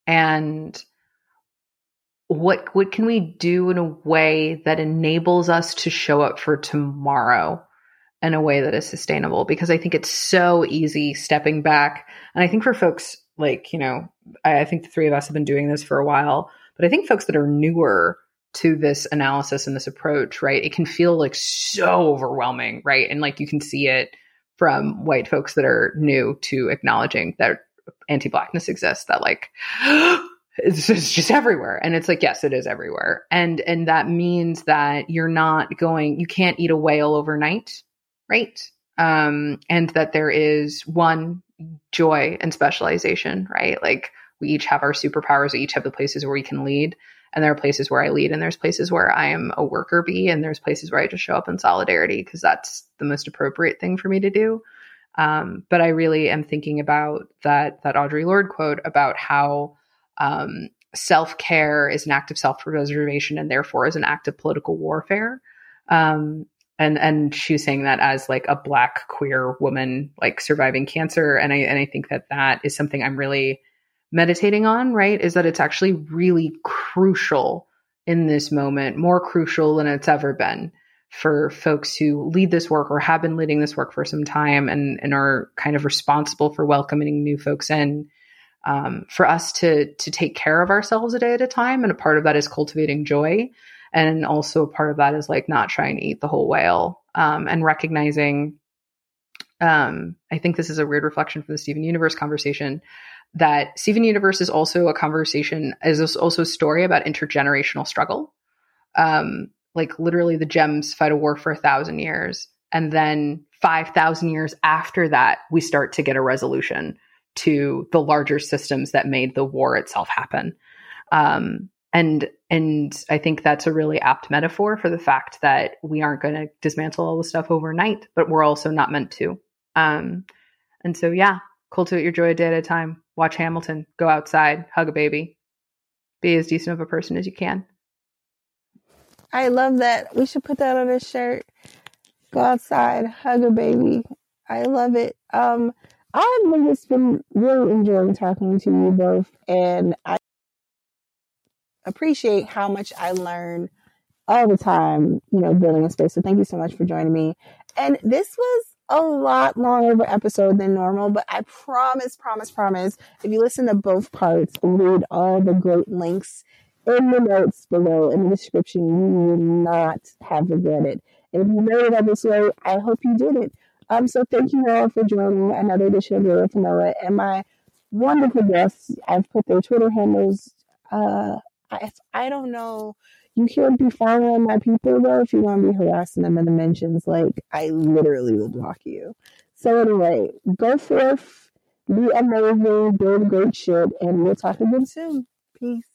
[SPEAKER 3] And what what can we do in a way that enables us to show up for tomorrow in a way that is sustainable because I think it's so easy stepping back. And I think for folks like, you know, I, I think the three of us have been doing this for a while, but I think folks that are newer to this analysis and this approach, right, it can feel like so overwhelming, right? And like you can see it from white folks that are new to acknowledging that anti blackness exists, that like, *gasps* it's just, it's just everywhere. And it's like yes it is everywhere. And and that means that you're not going you can't eat a whale overnight right? Um and that there is one joy and specialization right? Like we each have our superpowers. We each have the places where we can lead. And there are places where i lead and there's places where i am a worker bee and there's places where i just show up in solidarity because that's the most appropriate thing for me to do um, but i really am thinking about that that audre lorde quote about how um, self care is an act of self preservation and therefore is an act of political warfare. Um, and and she was saying that as like a black queer woman like surviving cancer and i and i think that that is something i'm really meditating on right is that it's actually really crucial in this moment more crucial than it's ever been for folks who lead this work or have been leading this work for some time and and are kind of responsible for welcoming new folks in um, for us to to take care of ourselves a day at a time. And a part of that is cultivating joy. And also a part of that is like not trying to eat the whole whale um, and recognizing um, i think this is a weird reflection from the steven universe conversation that steven universe is also a conversation is also a story about intergenerational struggle. Um, like literally the gems fight a war for a thousand years and then 5000 years after that we start to get a resolution to the larger systems that made the war itself happen. Um, and and I think that's a really apt metaphor for the fact that we aren't going to dismantle all the stuff overnight, but we're also not meant to. Um, and so, yeah, cultivate your joy a day at a time. Watch Hamilton. Go outside. Hug a baby. Be as decent of a person as you can.
[SPEAKER 1] I love that. We should put that on a shirt. Go outside. Hug a baby. I love it. Um, I've just been really enjoying talking to you both, and I appreciate how much I learn all the time, you know, building a space. So thank you so much for joining me. And this was a lot longer of an episode than normal, but I promise, promise, promise, if you listen to both parts read all the great links in the notes below in the description, you will not have regretted. And if you made it on this way, I hope you did it. Um, so thank you all for joining another edition of Your Noah and my wonderful guests. I've put their Twitter handles. Uh, I, I don't know. You can't be following my people though if you want to be harassing them in the mentions. Like I literally will block you. So anyway, go forth, be amazing, build great shit, and we'll talk again soon. Peace.